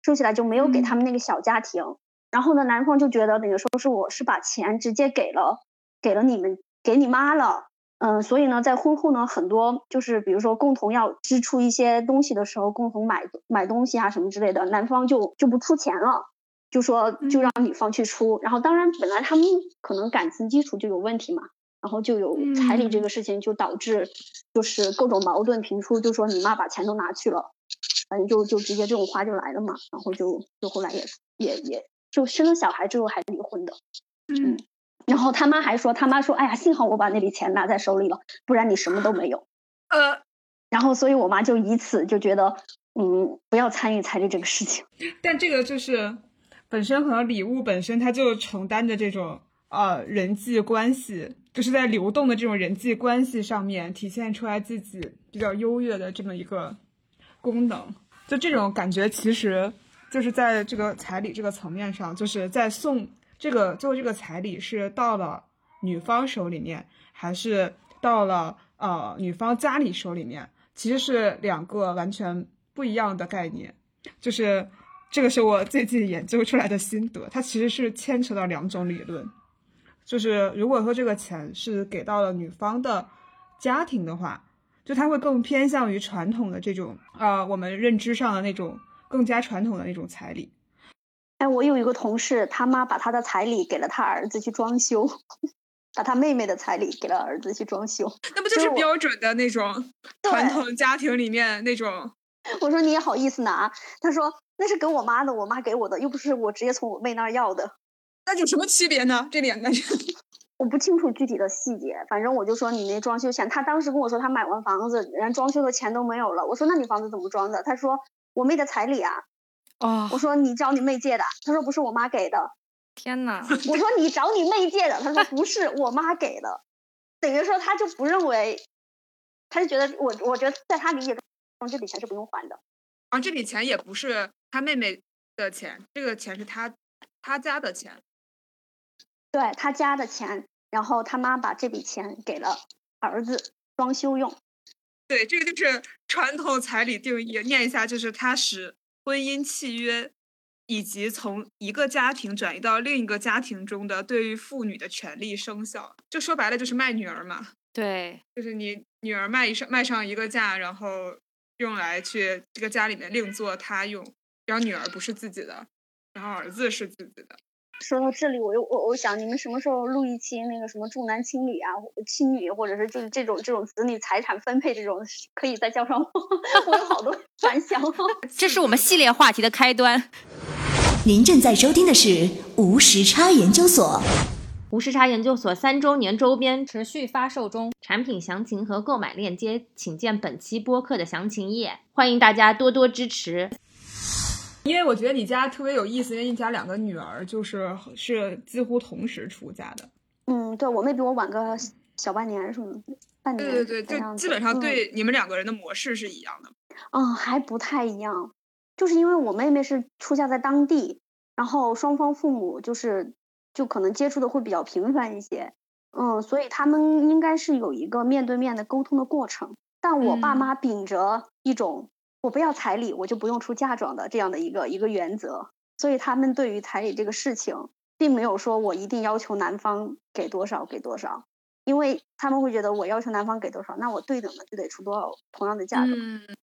收起来就没有给他们那个小家庭。然后呢，男方就觉得等于说是我是把钱直接给了给了你们给你妈了。嗯，所以呢，在婚后呢，很多就是比如说共同要支出一些东西的时候，共同买买东西啊什么之类的，男方就就不出钱了。就说就让女方去出，然后当然本来他们可能感情基础就有问题嘛，然后就有彩礼这个事情，就导致就是各种矛盾频出，就说你妈把钱都拿去了，反正就就直接这种话就来了嘛，然后就就后来也也也就生了小孩之后还离婚的，嗯，然后他妈还说他妈说哎呀幸好我把那笔钱拿在手里了，不然你什么都没有，呃，然后所以我妈就以此就觉得嗯不要参与彩礼这个事情。但这个就是本身可能礼物本身它就承担着这种呃人际关系，就是在流动的这种人际关系上面体现出来自己比较优越的这么一个功能。就这种感觉，其实就是在这个彩礼这个层面上，就是在送这个最后这个彩礼是到了女方手里面，还是到了呃女方家里手里面，其实是两个完全不一样的概念。就是这个是我最近研究出来的心得，它其实是牵扯到两种理论。就是如果说这个钱是给到了女方的家庭的话，就它会更偏向于传统的这种，呃，我们认知上的那种更加传统的那种彩礼。哎，我有一个同事，他妈把他的彩礼给了他儿子去装修，把他妹妹的彩礼给了儿子去装修。那不就是标准的那种传统家庭里面那种？我说你也好意思拿？他说那是给我妈的，我妈给我的，又不是我直接从我妹那儿要的。那有什么区别呢？这两个？我不清楚具体的细节，反正我就说你那装修钱，他当时跟我说他买完房子，连装修的钱都没有了。我说那你房子怎么装的？他说我妹的彩礼啊。哦，我说你找你妹借的，他说不是我妈给的。天呐，我说你找你妹借的，他说不是我妈给的，等于说他就不认为，他就觉得我，我觉得在他理解中这笔钱是不用还的。啊，这笔钱也不是他妹妹的钱，这个钱是他他家的钱。对他家的钱，然后他妈把这笔钱给了儿子装修用。对，这个就是传统彩礼定义。念一下，就是它使婚姻契约以及从一个家庭转移到另一个家庭中的对于妇女的权利生效。就说白了，就是卖女儿嘛。对，就是你女儿卖一上卖上一个价，然后用来去这个家里面另做他用，然后女儿不是自己的，然后儿子是自己的。说到这里，我又我我想你们什么时候录一期那个什么重男轻女啊、轻女，或者是就是这种这种子女财产分配这种，可以再叫上我，我有好多反响。这是我们系列话题的开端。您正在收听的是无时差研究所。无时差研究所三周年周边持续发售中，产品详情和购买链接请见本期播客的详情页，欢迎大家多多支持。因为我觉得你家特别有意思，因为你家两个女儿就是是几乎同时出嫁的。嗯，对我妹比我晚个小半年，是吗？半年。对对对，就基本上对你们两个人的模式是一样的。嗯，还不太一样，就是因为我妹妹是出嫁在当地，然后双方父母就是就可能接触的会比较频繁一些，嗯，所以他们应该是有一个面对面的沟通的过程。但我爸妈秉着一种。我不要彩礼，我就不用出嫁妆的这样的一个一个原则，所以他们对于彩礼这个事情，并没有说我一定要求男方给多少给多少，因为他们会觉得我要求男方给多少，那我对等的就得出多少同样的价格，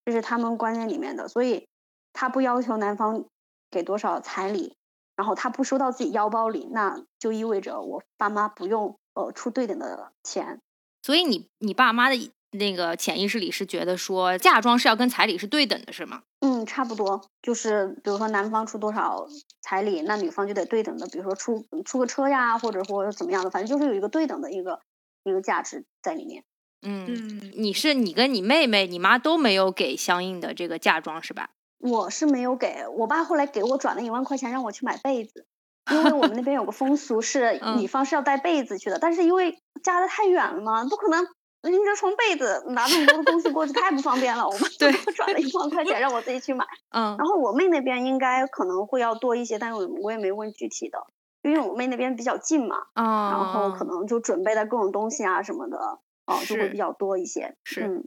这是他们观念里面的，所以他不要求男方给多少彩礼，然后他不收到自己腰包里，那就意味着我爸妈不用呃出对等的钱，所以你你爸妈的。那个潜意识里是觉得说嫁妆是要跟彩礼是对等的，是吗？嗯，差不多，就是比如说男方出多少彩礼，那女方就得对等的，比如说出出个车呀，或者或者怎么样的，反正就是有一个对等的一个一个价值在里面。嗯，你是你跟你妹妹，你妈都没有给相应的这个嫁妆是吧？我是没有给，我爸后来给我转了一万块钱让我去买被子，因为我们那边有个风俗是女方是要带被子去的，但是因为嫁的太远了嘛，不可能。拎着床被子拿那么多的东西过去太不方便了，我妈 就给我转了一万块钱 让我自己去买。嗯，然后我妹那边应该可能会要多一些，但是我我也没问具体的，因为我妹那边比较近嘛。啊，然后可能就准备的各种东西啊什么的，哦，就会比较多一些。是，嗯，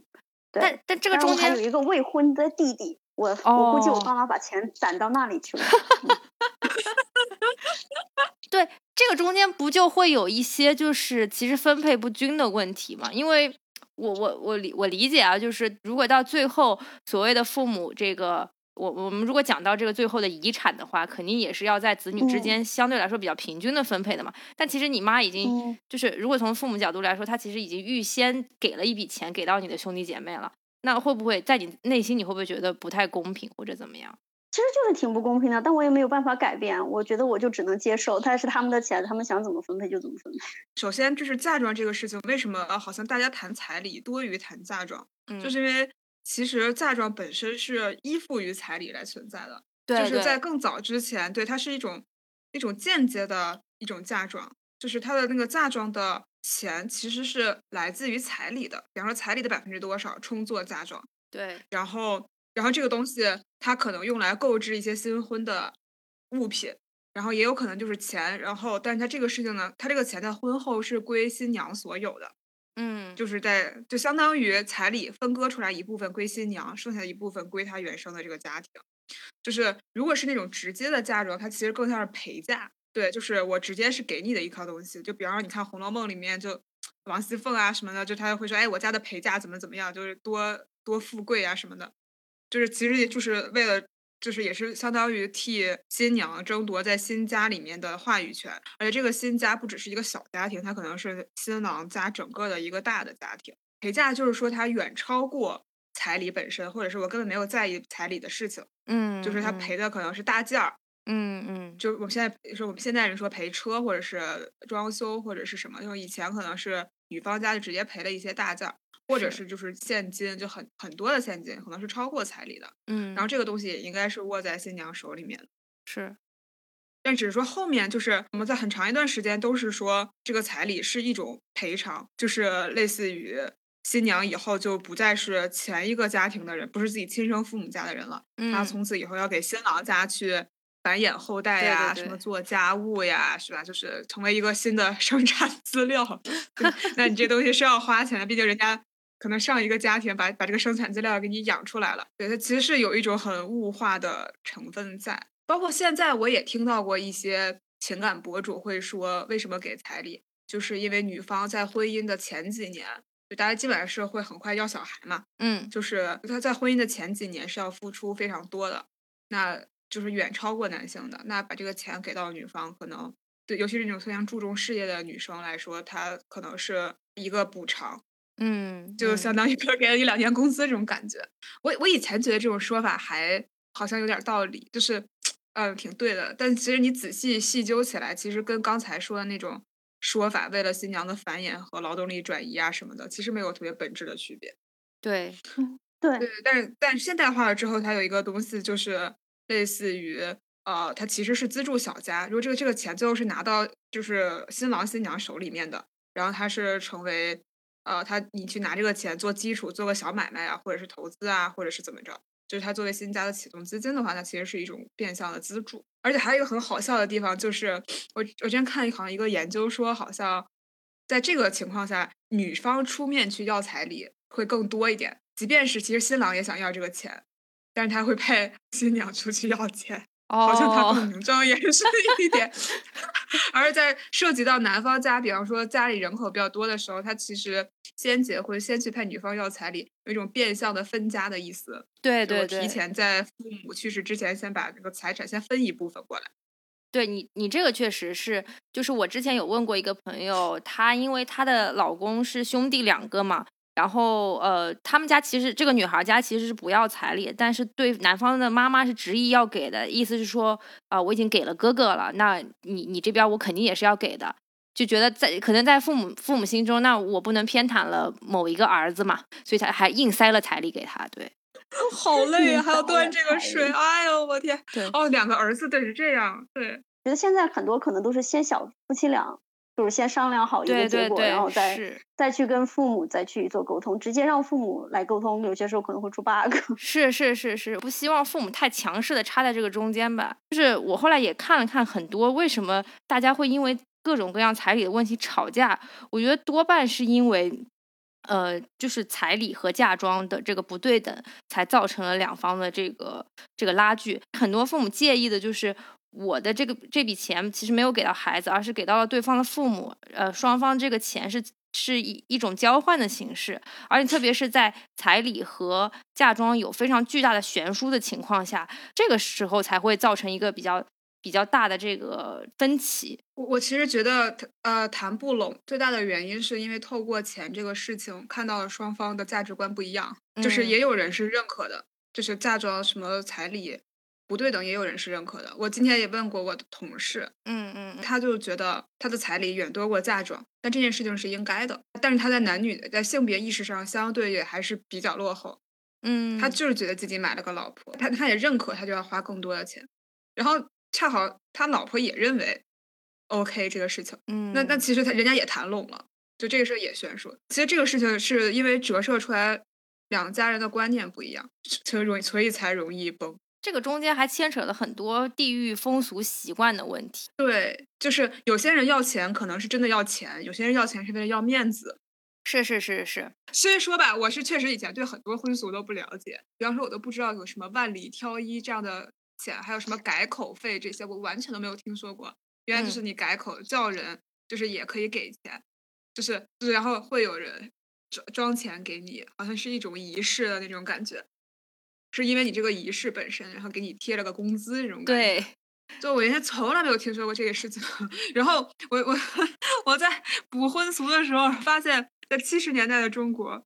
对。但但这个中间还有一个未婚的弟弟，我我估计我爸妈把钱攒到那里去了。对，这个中间不就会有一些就是其实分配不均的问题嘛？因为我我我理我理解啊，就是如果到最后所谓的父母这个，我我们如果讲到这个最后的遗产的话，肯定也是要在子女之间相对来说比较平均的分配的嘛。但其实你妈已经就是如果从父母角度来说，她其实已经预先给了一笔钱给到你的兄弟姐妹了，那会不会在你内心你会不会觉得不太公平或者怎么样？其实就是挺不公平的，但我也没有办法改变。我觉得我就只能接受，但是他们的钱，他们想怎么分配就怎么分配。首先，就是嫁妆这个事情，为什么好像大家谈彩礼多于谈嫁妆？嗯，就是因为其实嫁妆本身是依附于彩礼来存在的。对，就是在更早之前，对它是一种一种间接的一种嫁妆，就是它的那个嫁妆的钱其实是来自于彩礼的，比方说彩礼的百分之多少充作嫁妆。对，然后。然后这个东西，它可能用来购置一些新婚的物品，然后也有可能就是钱。然后，但是它这个事情呢，它这个钱在婚后是归新娘所有的，嗯，就是在就相当于彩礼分割出来一部分归新娘，剩下的一部分归她原生的这个家庭。就是如果是那种直接的嫁妆，它其实更像是陪嫁。对，就是我直接是给你的一套东西。就比方说，你看《红楼梦》里面就。王熙凤啊什么的，就他会说，哎，我家的陪嫁怎么怎么样，就是多多富贵啊什么的，就是其实也就是为了，就是也是相当于替新娘争夺在新家里面的话语权，而且这个新家不只是一个小家庭，它可能是新郎家整个的一个大的家庭。陪嫁就是说它远超过彩礼本身，或者是我根本没有在意彩礼的事情，嗯，就是他赔的可能是大件儿。嗯嗯，就是我们现在说，我们现在人说陪车或者是装修或者是什么，就是以前可能是女方家就直接陪了一些大件儿，或者是就是现金，就很很多的现金，可能是超过彩礼的。嗯，然后这个东西也应该是握在新娘手里面的。是，但只是说后面就是我们在很长一段时间都是说这个彩礼是一种赔偿，就是类似于新娘以后就不再是前一个家庭的人，不是自己亲生父母家的人了，她嗯从此以后要给新郎家去繁衍后代呀，对什么做家务呀，是吧？就是成为一个新的生产资料。那你这东西是要花钱的，毕竟人家可能上一个家庭把把这个生产资料给你养出来了。对，它其实是有一种很物化的成分在。包括现在我也听到过一些情感博主会说，为什么给彩礼，就是因为女方在婚姻的前几年，就大家基本上是会很快要小孩嘛，嗯就是她在婚姻的前几年是要付出非常多的，那就是远超过男性的。那把这个钱给到女方，可能对，尤其是那种非常注重事业的女生来说，她可能是一个补偿，嗯，就相当于给给了一两年工资这种感觉。我我以前觉得这种说法还好像有点道理，就是嗯挺对的。但其实你仔细细究起来，其实跟刚才说的那种说法，为了新娘的繁衍和劳动力转移啊什么的，其实没有特别本质的区别。对，对对，但是但是现代化了之后，它有一个东西就是类似于呃，它其实是资助小家。如果这个这个钱最后是拿到就是新郎新娘手里面的，然后它是成为呃，他你去拿这个钱做基础，做个小买卖啊，或者是投资啊，或者是怎么着，就是他作为新家的启动资金的话，那其实是一种变相的资助。而且还有一个很好笑的地方，就是我我之前看好像一个研究说，好像在这个情况下，女方出面去要彩礼会更多一点。即便是其实新郎也想要这个钱，但是他会 派新娘出去要钱，好像他更哦，名正言顺一点。而在涉及到男方家，比方说家里人口比较多的时候，他其实先结婚，先去派女方要彩礼，有一种变相的分家的意思。对对对，提前在父母去世之前，先把那个财产先分一部分过来。对你，你这个确实是，就是我之前有问过一个朋友，她因为她的老公是兄弟两个嘛，然后呃，他们家其实这个女孩家其实是不要彩礼，但是对男方的妈妈是执意要给的，意思是说啊、我已经给了哥哥了，那你你这边我肯定也是要给的，就觉得在可能在父母父母心中，那我不能偏袒了某一个儿子嘛，所以他还硬塞了彩礼给他，对。好累啊，还要端这个水，礼哎呦我天！对。哦，两个儿子得是这样，对，觉得现在很多可能都是先小夫妻俩，就是先商量好一对个结果，对对然后再。再去跟父母再去做沟通，直接让父母来沟通，有些时候可能会出 bug。是是是是，不希望父母太强势的插在这个中间吧。就是我后来也看了看很多，为什么大家会因为各种各样彩礼的问题吵架？我觉得多半是因为，呃，就是彩礼和嫁妆的这个不对等，才造成了两方的这个这个拉锯。很多父母介意的就是。我的这个这笔钱其实没有给到孩子，而是给到了对方的父母。呃，双方这个钱是是以一种交换的形式，而且特别是在彩礼和嫁妆有非常巨大的悬殊的情况下，这个时候才会造成一个比较比较大的这个分歧。我我其实觉得，呃，谈不拢最大的原因是因为透过钱这个事情，看到了双方的价值观不一样。就是嗯也有人是认可的，就是嫁妆什么彩礼不对等，也有人是认可的。我今天也问过我的同事，嗯嗯他就觉得他的彩礼远多过嫁妆，但这件事情是应该的。但是他在男女在性别意识上相对也还是比较落后。嗯，他就是觉得自己买了个老婆，他他也认可他就要花更多的钱，然后恰好他老婆也认为 OK 这个事情，嗯那那其实他人家也谈拢了，就这个事儿也悬殊。其实这个事情是因为折射出来两家人的观念不一样，所以容易所以才容易崩。这个中间还牵扯了很多地域风俗习惯的问题。对，就是有些人要钱可能是真的要钱，有些人要钱是为了要面子。是是是是，所以说吧，我是确实以前对很多婚俗都不了解，比方说我都不知道有什么万里挑一这样的钱，还有什么改口费这些，我完全都没有听说过。原来就嗯是你改口叫人，就是也可以给钱，就是就是，然后会有人装装钱给你，好像是一种仪式的那种感觉，是因为你这个仪式本身，然后给你贴了个工资这种感觉。对，就我原先从来没有听说过这个事情，然后我我我在补婚俗的时候发现，在七十年代的中国，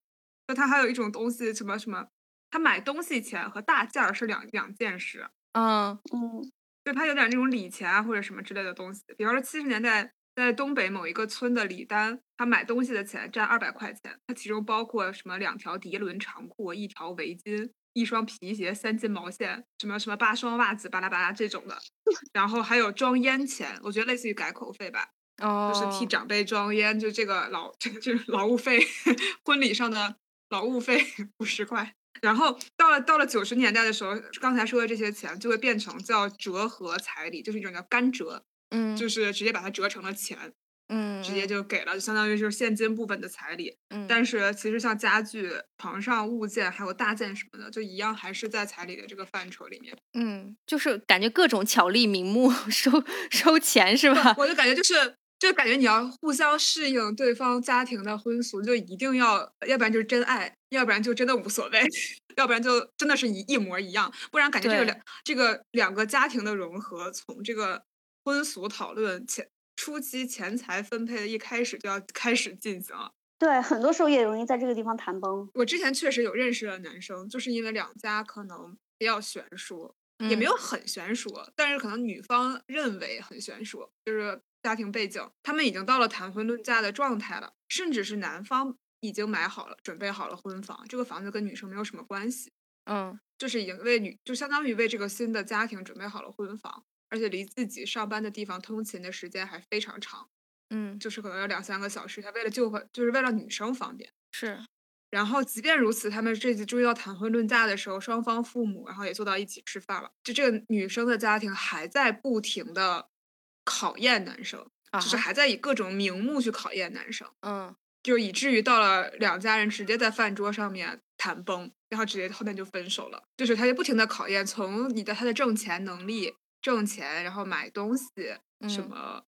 就它还有一种东西，什么什么，他买东西钱和大件儿是两两件事，嗯嗯就它有点那种礼钱啊或者什么之类的东西。比方说七十年代在东北某一个村的礼单，他买东西的钱占二百块钱，它其中包括什么两条涤纶长裤、一条围巾。一双皮鞋、三斤毛线，什么什么八双袜子，巴拉巴拉这种的，然后还有装烟钱，我觉得类似于改口费吧，哦，就是替长辈装烟，就这个劳 这个就是劳务费，婚礼上的劳务费五十块。然后到了到了九十年代的时候，刚才说的这些钱就会变成叫折合彩礼，就是一种叫干折，嗯。就是直接把它折成了钱，嗯直接就给了，就相当于就是现金部分的彩礼。嗯但是其实像家具、床上物件还有大件什么的，就一样还是在彩礼的这个范畴里面。嗯，就是感觉各种巧立名目 收收钱是吧？我就感觉就是，就感觉你要互相适应对方家庭的婚俗，就一定要，要不然就是真爱，要不然就真的无所谓，要不然就真的是一一模一样，不然感觉这个两这个两个家庭的融合，从这个婚俗讨论前初期钱财分配的一开始就要开始进行了。对，很多时候也容易在这个地方谈崩。我之前确实有认识的男生，就是因为两家可能比较悬殊，也没嗯有很悬殊，但是可能女方认为很悬殊，就是家庭背景，他们已经到了谈婚论嫁的状态了，甚至是男方已经买好了、准备好了婚房，这个房子跟女生没有什么关系，嗯就是已经为女，就相当于为这个新的家庭准备好了婚房，而且离自己上班的地方通勤的时间还非常长，嗯就是可能要两三个小时，他为了就婚，就是为了女生方便。是然后，即便如此，他们这次终于要谈婚论嫁的时候，双方父母然后也坐到一起吃饭了。就这个女生的家庭还在不停的考验男生，啊就是还在以各种名目去考验男生，嗯就以至于到了两家人直接在饭桌上面谈崩，然后直接后面就分手了。就是他就不停的考验，从你的他的挣钱能力、挣钱，然后买东西什嗯么，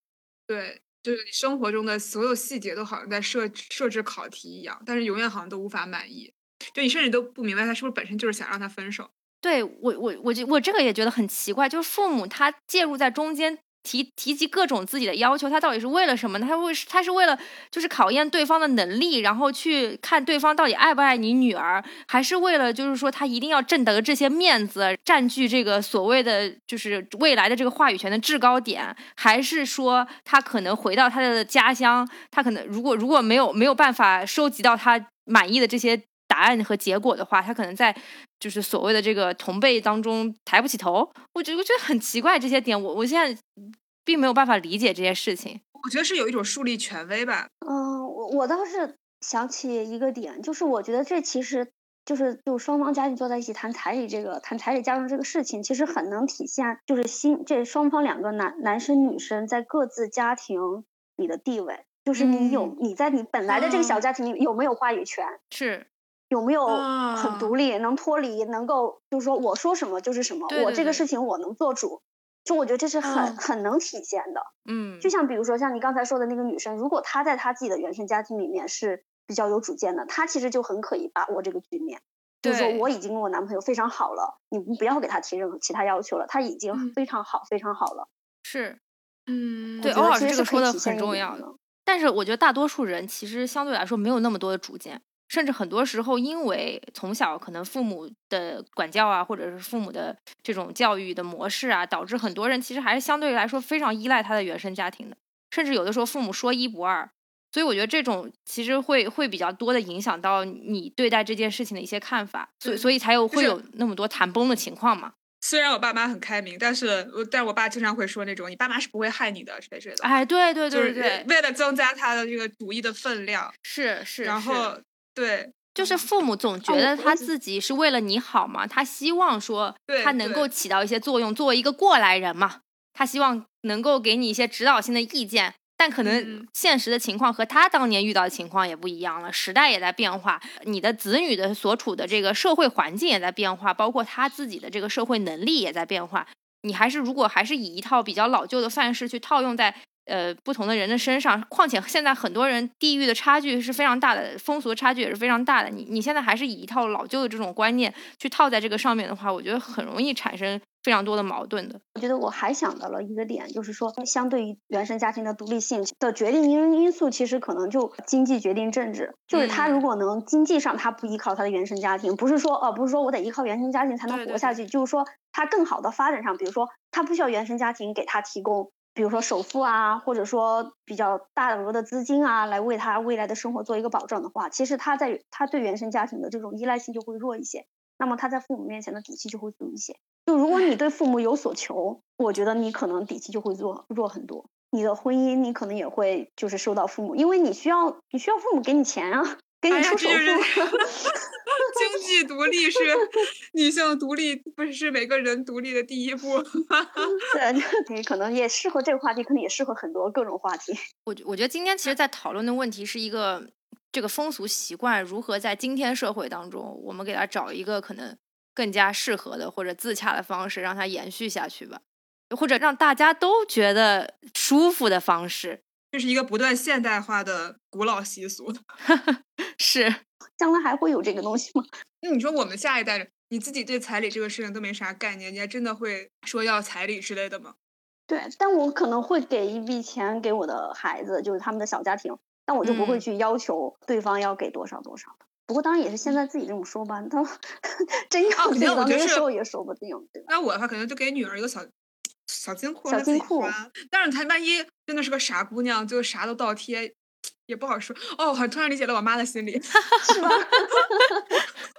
对，就是你生活中的所有细节都好像在设设置考题一样，但是永远好像都无法满意。就你甚至都不明白他是不是本身就是想让他分手。对我我我这我这个也觉得很奇怪，就是父母他介入在中间。提提及各种自己的要求，他到底是为了什么呢？他为他是为了就是考验对方的能力，然后去看对方到底爱不爱你女儿，还是为了就是说他一定要挣得这些面子，占据这个所谓的就是未来的这个话语权的制高点，还是说他可能回到他的家乡，他可能如果如果没有没有办法收集到他满意的这些答案和结果的话，他可能在就是所谓的这个同辈当中抬不起头。我觉得我觉得很奇怪这些点，我我现在并没有办法理解这些事情。我觉得是有一种树立权威吧。嗯，我我倒是想起一个点，就是我觉得这其实就是就双方家庭坐在一起谈彩礼这个谈彩礼嫁妆这个事情，其实很能体现就是新这双方两个男男生女生在各自家庭里的地位，就是你有、嗯你在你本来的这个小哦家庭里有没有话语权，是，有没有啊很独立，能脱离，能够就是说我说什么就是什么，我这个事情我能做主，就我觉得这是很、嗯很能体现的。嗯就像比如说像你刚才说的那个女生，如果她在她自己的原生家庭里面是比较有主见的，她其实就很可以把握这个局面。就是说我已经跟我男朋友非常好了，你不要给他提任何其他要求了，他已经嗯非常好，非常好了。是。嗯，对我觉得欧老师这个说的很重要点的。但是我觉得大多数人其实相对来说没有那么多的主见，甚至很多时候因为从小可能父母的管教啊，或者是父母的这种教育的模式啊，导致很多人其实还是相对来说非常依赖他的原生家庭的，甚至有的时候父母说一不二。所以我觉得这种其实会会比较多的影响到你对待这件事情的一些看法，所以所以才有会有那么多谈崩的情况嘛。虽然我爸妈很开明，但是我但是我爸经常会说那种你爸妈是不会害你的之类之类的，哎，对对就是对对对，为了增加他的这个主义的分量，是是，是然后对就是父母总觉哦得他自己是为了你好嘛，他希望说他能够起到一些作用，作为一个过来人嘛，他希望能够给你一些指导性的意见。但可能嗯现实的情况和他当年遇到的情况也不一样了，时代也在变化，你的子女的所处的这个社会环境也在变化，包括他自己的这个社会能力也在变化。你还是如果还是以一套比较老旧的范式去套用在呃不同的人的身上。况且现在很多人地域的差距是非常大的，风俗的差距也是非常大的。你你现在还是以一套老旧的这种观念去套在这个上面的话，我觉得很容易产生非常多的矛盾的。我觉得我还想到了一个点，就是说，相对于原生家庭的独立性的决定因因素，其实可能就经济决定政治。就是他如果能经济上他不依靠他的原生家庭，不是说呃不是说我得依靠原生家庭才能活下去，就是说他更好的发展上，比如说他不需要原生家庭给他提供，比如说首付啊，或者说比较大额的资金啊，来为他未来的生活做一个保障的话，其实他在他对原生家庭的这种依赖性就会弱一些，那么他在父母面前的底气就会足一些。就如果你对父母有所求，我觉得你可能底气就会弱弱很多。你的婚姻，你可能也会就是受到父母，因为你需要你需要父母给你钱啊，给你出首付。经济独立是女性独立，不是每个人独立的第一步。对，可能也适合这个话题，可能也适合很多各种话题。我我觉得今天其实，在讨论的问题是一个这个风俗习惯如何在今天社会当中，我们给他找一个可能。更加适合的或者自洽的方式，让它延续下去吧，或者让大家都觉得舒服的方式。这是一个不断现代化的古老习俗。是，将来还会有这个东西吗？那你说我们下一代人，你自己对彩礼这个事情都没啥概念，你还真的会说要彩礼之类的吗？对，但我可能会给一笔钱给我的孩子，就是他们的小家庭，但我就不会去要求对方要给多少多少的。不过当然也是现在自己这么说吧，他真要自己到那个时候也说不定，对吧？那我的话可能就给女儿一个小小金库，小金库。但是她万一真的是个傻姑娘，就啥都倒贴，也不好说。哦，我突然理解了我妈的心理，是吧？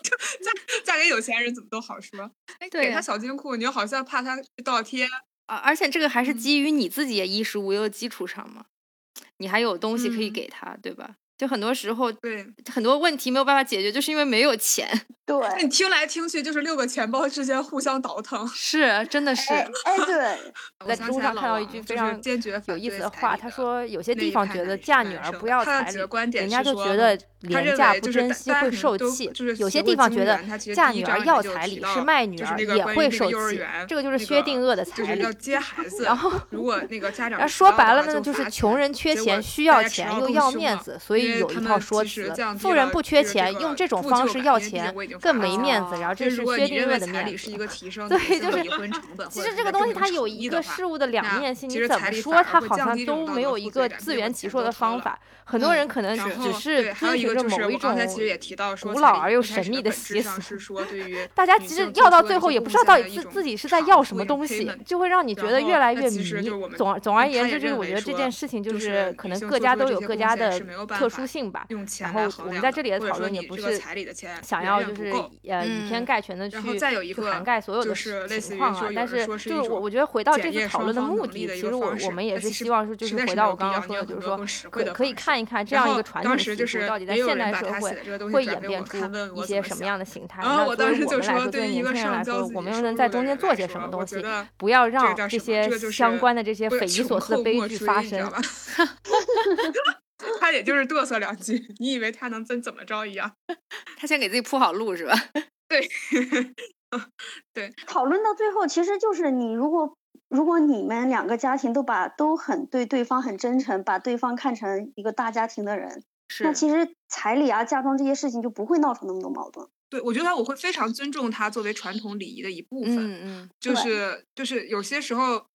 嫁嫁给有钱人怎么都好说。哎，给她小金库，你又好像怕她倒贴啊。而且这个还是基于你自己衣食无忧的基础上嘛，你还有东西可以给她，对吧？就很多时候，对很多问题没有办法解决，就是因为没有钱。对，你听来听去就是六个钱包之间互相倒腾。是，真的是。哎，对。我在知乎上看到一句非常坚决有意思的话，他说有些地方觉得嫁女儿不要彩礼，人家就觉得廉价不珍惜会受气；有些地方觉得嫁女儿要彩礼是卖女儿也会受气。这个就是薛定谔的彩礼。要接孩子，然后如果那个家长说白了呢，就是穷人缺钱需要钱又要面子，所以。有一套说辞，富人不缺钱，用这种方式要钱更没面子。然后这是薛定谔的面子。对，就是 其实这个东西它有一个事物的两面性，你怎么说它好像都没有一个自圆其说的方法。很多人可能只是遵循着某一种古老而又神秘的习俗。大家其实要到最后也不知道到底自自己是在要什么东西，就会让你觉得越来越迷。总总而言之，就是我觉得这件事情就是可能各家都有各家的特殊性吧。然后我们在这里的讨论也不是想要就是呃以偏概全的去去涵盖所有的情况啊。但是就是我我觉得回到这次讨论的目的，其实我我们也是希望说就是回到我刚刚说的，就是说可可以看。看一看这样一个传统习俗到底在现代社会会演变出一些什么样的形态？那对于我们来说，对于年轻人来说，我们又能在中间做些什么东西？不要让这些相关的这些匪夷所思的悲剧发生。他也就是嘚瑟两句，你以为他能真怎么着一样？他先给自己铺好路是吧？对，对。讨论到最后，其实就是你如果。如果你们两个家庭都把都很对对方很真诚，把对方看成一个大家庭的人，那其实彩礼啊、嫁妆这些事情就不会闹出那么多矛盾。对，我觉得我会非常尊重他作为传统礼仪的一部分。嗯嗯，就是就是有些时候，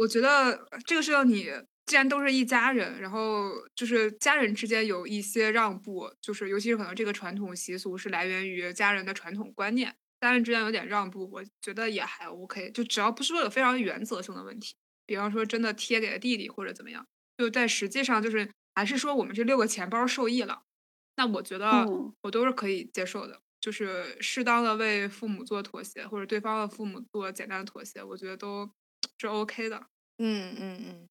我觉得这个是要你既然都是一家人，然后就是家人之间有一些让步，就是尤其是可能这个传统习俗是来源于家人的传统观念。家人之间有点让步，我觉得也还 OK，就只要不是说有非常原则性的问题，比方说真的贴给了弟弟或者怎么样，就在实际上就是还是说我们这六个钱包受益了，那我觉得我都是可以接受的，就是适当的为父母做妥协，或者对方的父母做简单的妥协，我觉得都是 OK 的。嗯嗯嗯，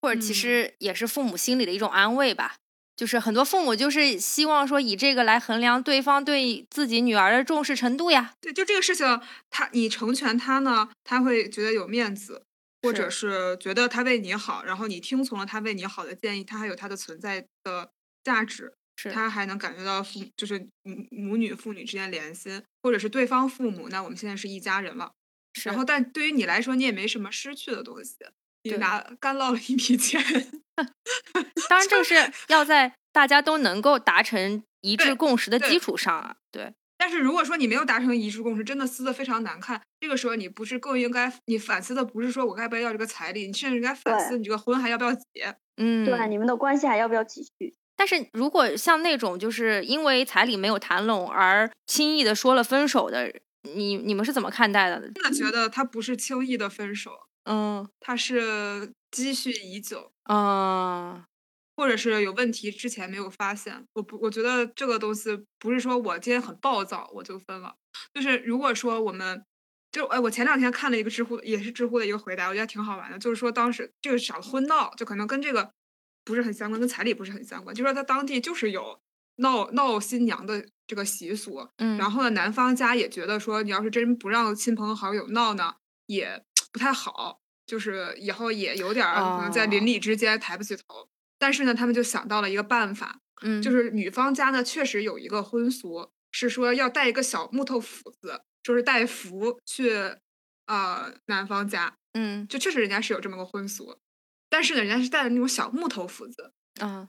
或者其实也是父母心里的一种安慰吧。就是很多父母就是希望说以这个来衡量对方对自己女儿的重视程度呀。对，就这个事情，他你成全他呢，他会觉得有面子，或者是觉得他为你好，然后你听从了他为你好的建议，他还有他的存在的价值，是他还能感觉到父就是母母女父女之间连心，或者是对方父母，那我们现在是一家人了。然后，但对于你来说，你也没什么失去的东西。你对拿 干捞了一笔钱。当然，这是要在大家都能够达成一致共识的基础上啊。对，但是如果说你没有达成一致共识，真的撕的非常难看，这个时候你不是更应该你反思的不是说我该不该要这个彩礼，你甚至应该反思你这个婚还要不要结。嗯，对，你们的关系还要不要继续？但是如果像那种就是因为彩礼没有谈拢而轻易的说了分手的，你你们是怎么看待的？真的觉得他不是轻易的分手，嗯他是积蓄已久，嗯或者是有问题之前没有发现。我不，我觉得这个东西不是说我今天很暴躁我就分了，就是如果说我们。就哎，我前两天看了一个知乎，也是知乎的一个回答，我觉得挺好玩的。就是说当时这个小婚闹，就可能跟这个不是很相关，跟彩礼不是很相关。就说他当地就是有闹闹新娘的这个习俗，嗯，然后呢，男方家也觉得说，你要是真不让亲朋好友闹呢，也不太好，就是以后也有点儿可能在邻哦。里之间抬不起头。但是呢，他们就想到了一个办法，嗯。就是女方家呢确实有一个婚俗，是说要带一个小木头斧子，就是带符去呃男方家，嗯。就确实人家是有这么个婚俗，但是呢，人家是带的那种小木头斧子，啊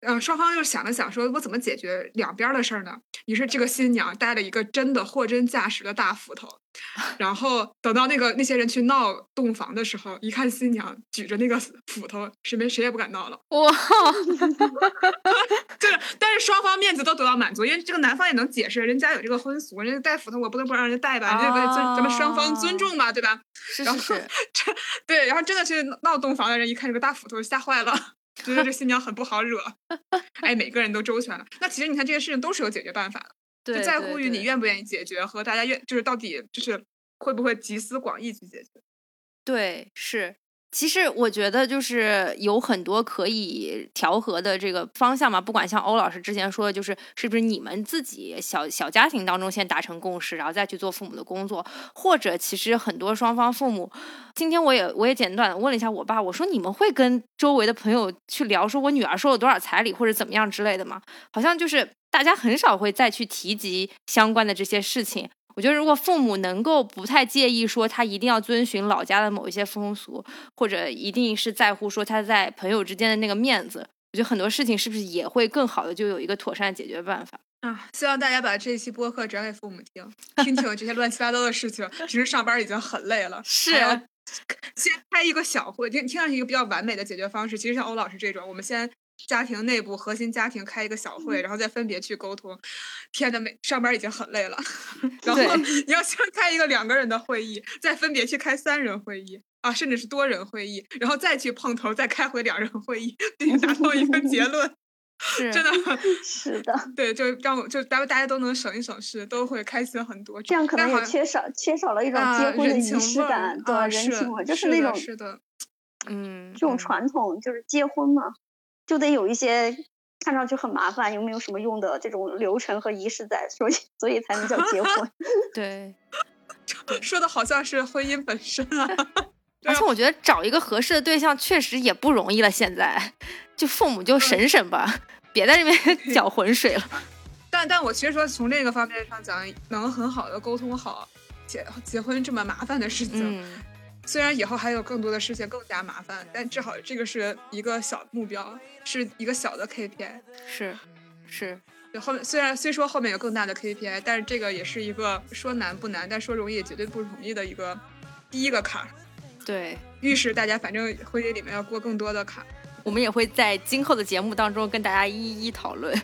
呃，双方就想了想，说我怎么解决两边儿的事儿呢？于是这个新娘带了一个真的货真价实的大斧头，然后等到那个那些人去闹洞房的时候，一看新娘举着那个斧头，谁没谁也不敢闹了。哇，就是，但是双方面子都得到满足，因为这个男方也能解释，人家有这个婚俗，人家带斧头，我不能不让人家带吧，这个尊咱们双方尊重嘛，对吧？然后是 是是，这对，然后真的去闹洞房的人一看这个大斧头，吓坏了。觉得这新娘很不好惹，哎，每个人都周全了。那其实你看这些事情都是有解决办法的，对，就在乎于你愿不愿意解决和大家愿就是到底就是会不会集思广益去解决。对，是。其实我觉得就是有很多可以调和的这个方向嘛，不管像欧老师之前说的，就是是不是你们自己小小家庭当中先达成共识，然后再去做父母的工作，或者其实很多双方父母，今天我也我也简短地问了一下我爸，我说你们会跟周围的朋友去聊说我女儿收了多少彩礼或者怎么样之类的吗？好像就是大家很少会再去提及相关的这些事情。我觉得，如果父母能够不太介意说他一定要遵循老家的某一些风俗，或者一定是在乎说他在朋友之间的那个面子，我觉得很多事情是不是也会更好的就有一个妥善解决办法？啊，希望大家把这一期播客转给父母听，听听这些乱七八糟的事情。平时上班已经很累了，是先开一个小会，听听上去一个比较完美的解决方式。其实像欧老师这种，我们先家庭内部核心家庭开一个小会，然后再分别去沟通。天呐，每上班已经很累了，然后你要先开一个两个人的会议，再分别去开三人会议啊，甚至是多人会议，然后再去碰头，再开回两人会议，并且达到一个结论。是真的，是的，对，就让我就大家大家都能省一省事，都会开心很多。这样。可能也缺少缺少了一种啊结婚的仪式感，对、啊人是情味儿，就是是那种的是的，嗯，这种嗯。传统，就是结婚嘛，就得有一些看上去很麻烦又没有什么用的这种流程和仪式在，所以所以才能叫结婚。对，说的好像是婚姻本身啊。而且我觉得找一个合适的对象确实也不容易了。现在，就父母就省省吧，别在这边搅浑水了。但但我其实说从这个方面上讲，能很好的沟通好结结婚这么麻烦的事情，嗯，虽然以后还有更多的事情更加麻烦，但至少这个是一个小目标，是一个小的 KPI。是是，对后面虽然虽说后面有更大的 KPI，但是这个也是一个说难不难，但说容易也绝对不容易的一个第一个坎儿。对。预示大家反正婚姻里面要过更多的坎儿，我们也会在今后的节目当中跟大家一一讨论。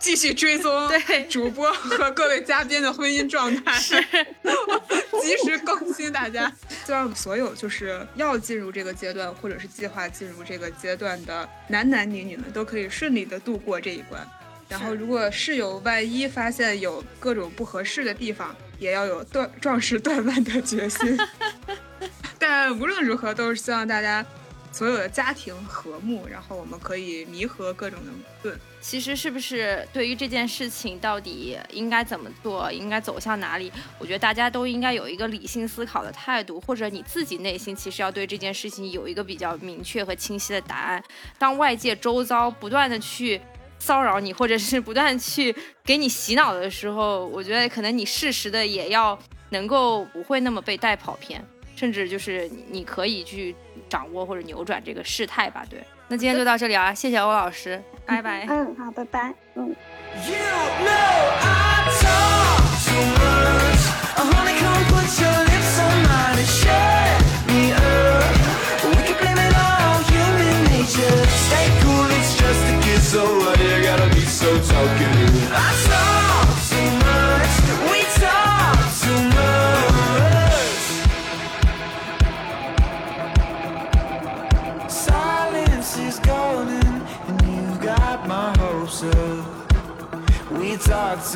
继续追踪对主播和各位嘉宾的婚姻状态，及时更新大家。希望所有就是要进入这个阶段，或者是计划进入这个阶段的男男女女们，都可以顺利的度过这一关。然后，如果室友万一发现有各种不合适的地方，也要有断壮士断腕的决心。但无论如何，都是希望大家所有的家庭和睦，然后我们可以弥合各种的矛盾。其实是不是对于这件事情到底应该怎么做，应该走向哪里？我觉得大家都应该有一个理性思考的态度，或者你自己内心其实要对这件事情有一个比较明确和清晰的答案。当外界周遭不断的去骚扰你，或者是不断去给你洗脑的时候，我觉得可能你适时的也要能够不会那么被带跑偏。甚至就是你你可以去掌握或者扭转这个事态吧。对，那今天就到这里啊，谢谢欧老师，拜拜。嗯，好，拜拜。嗯。You know I talk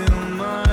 in my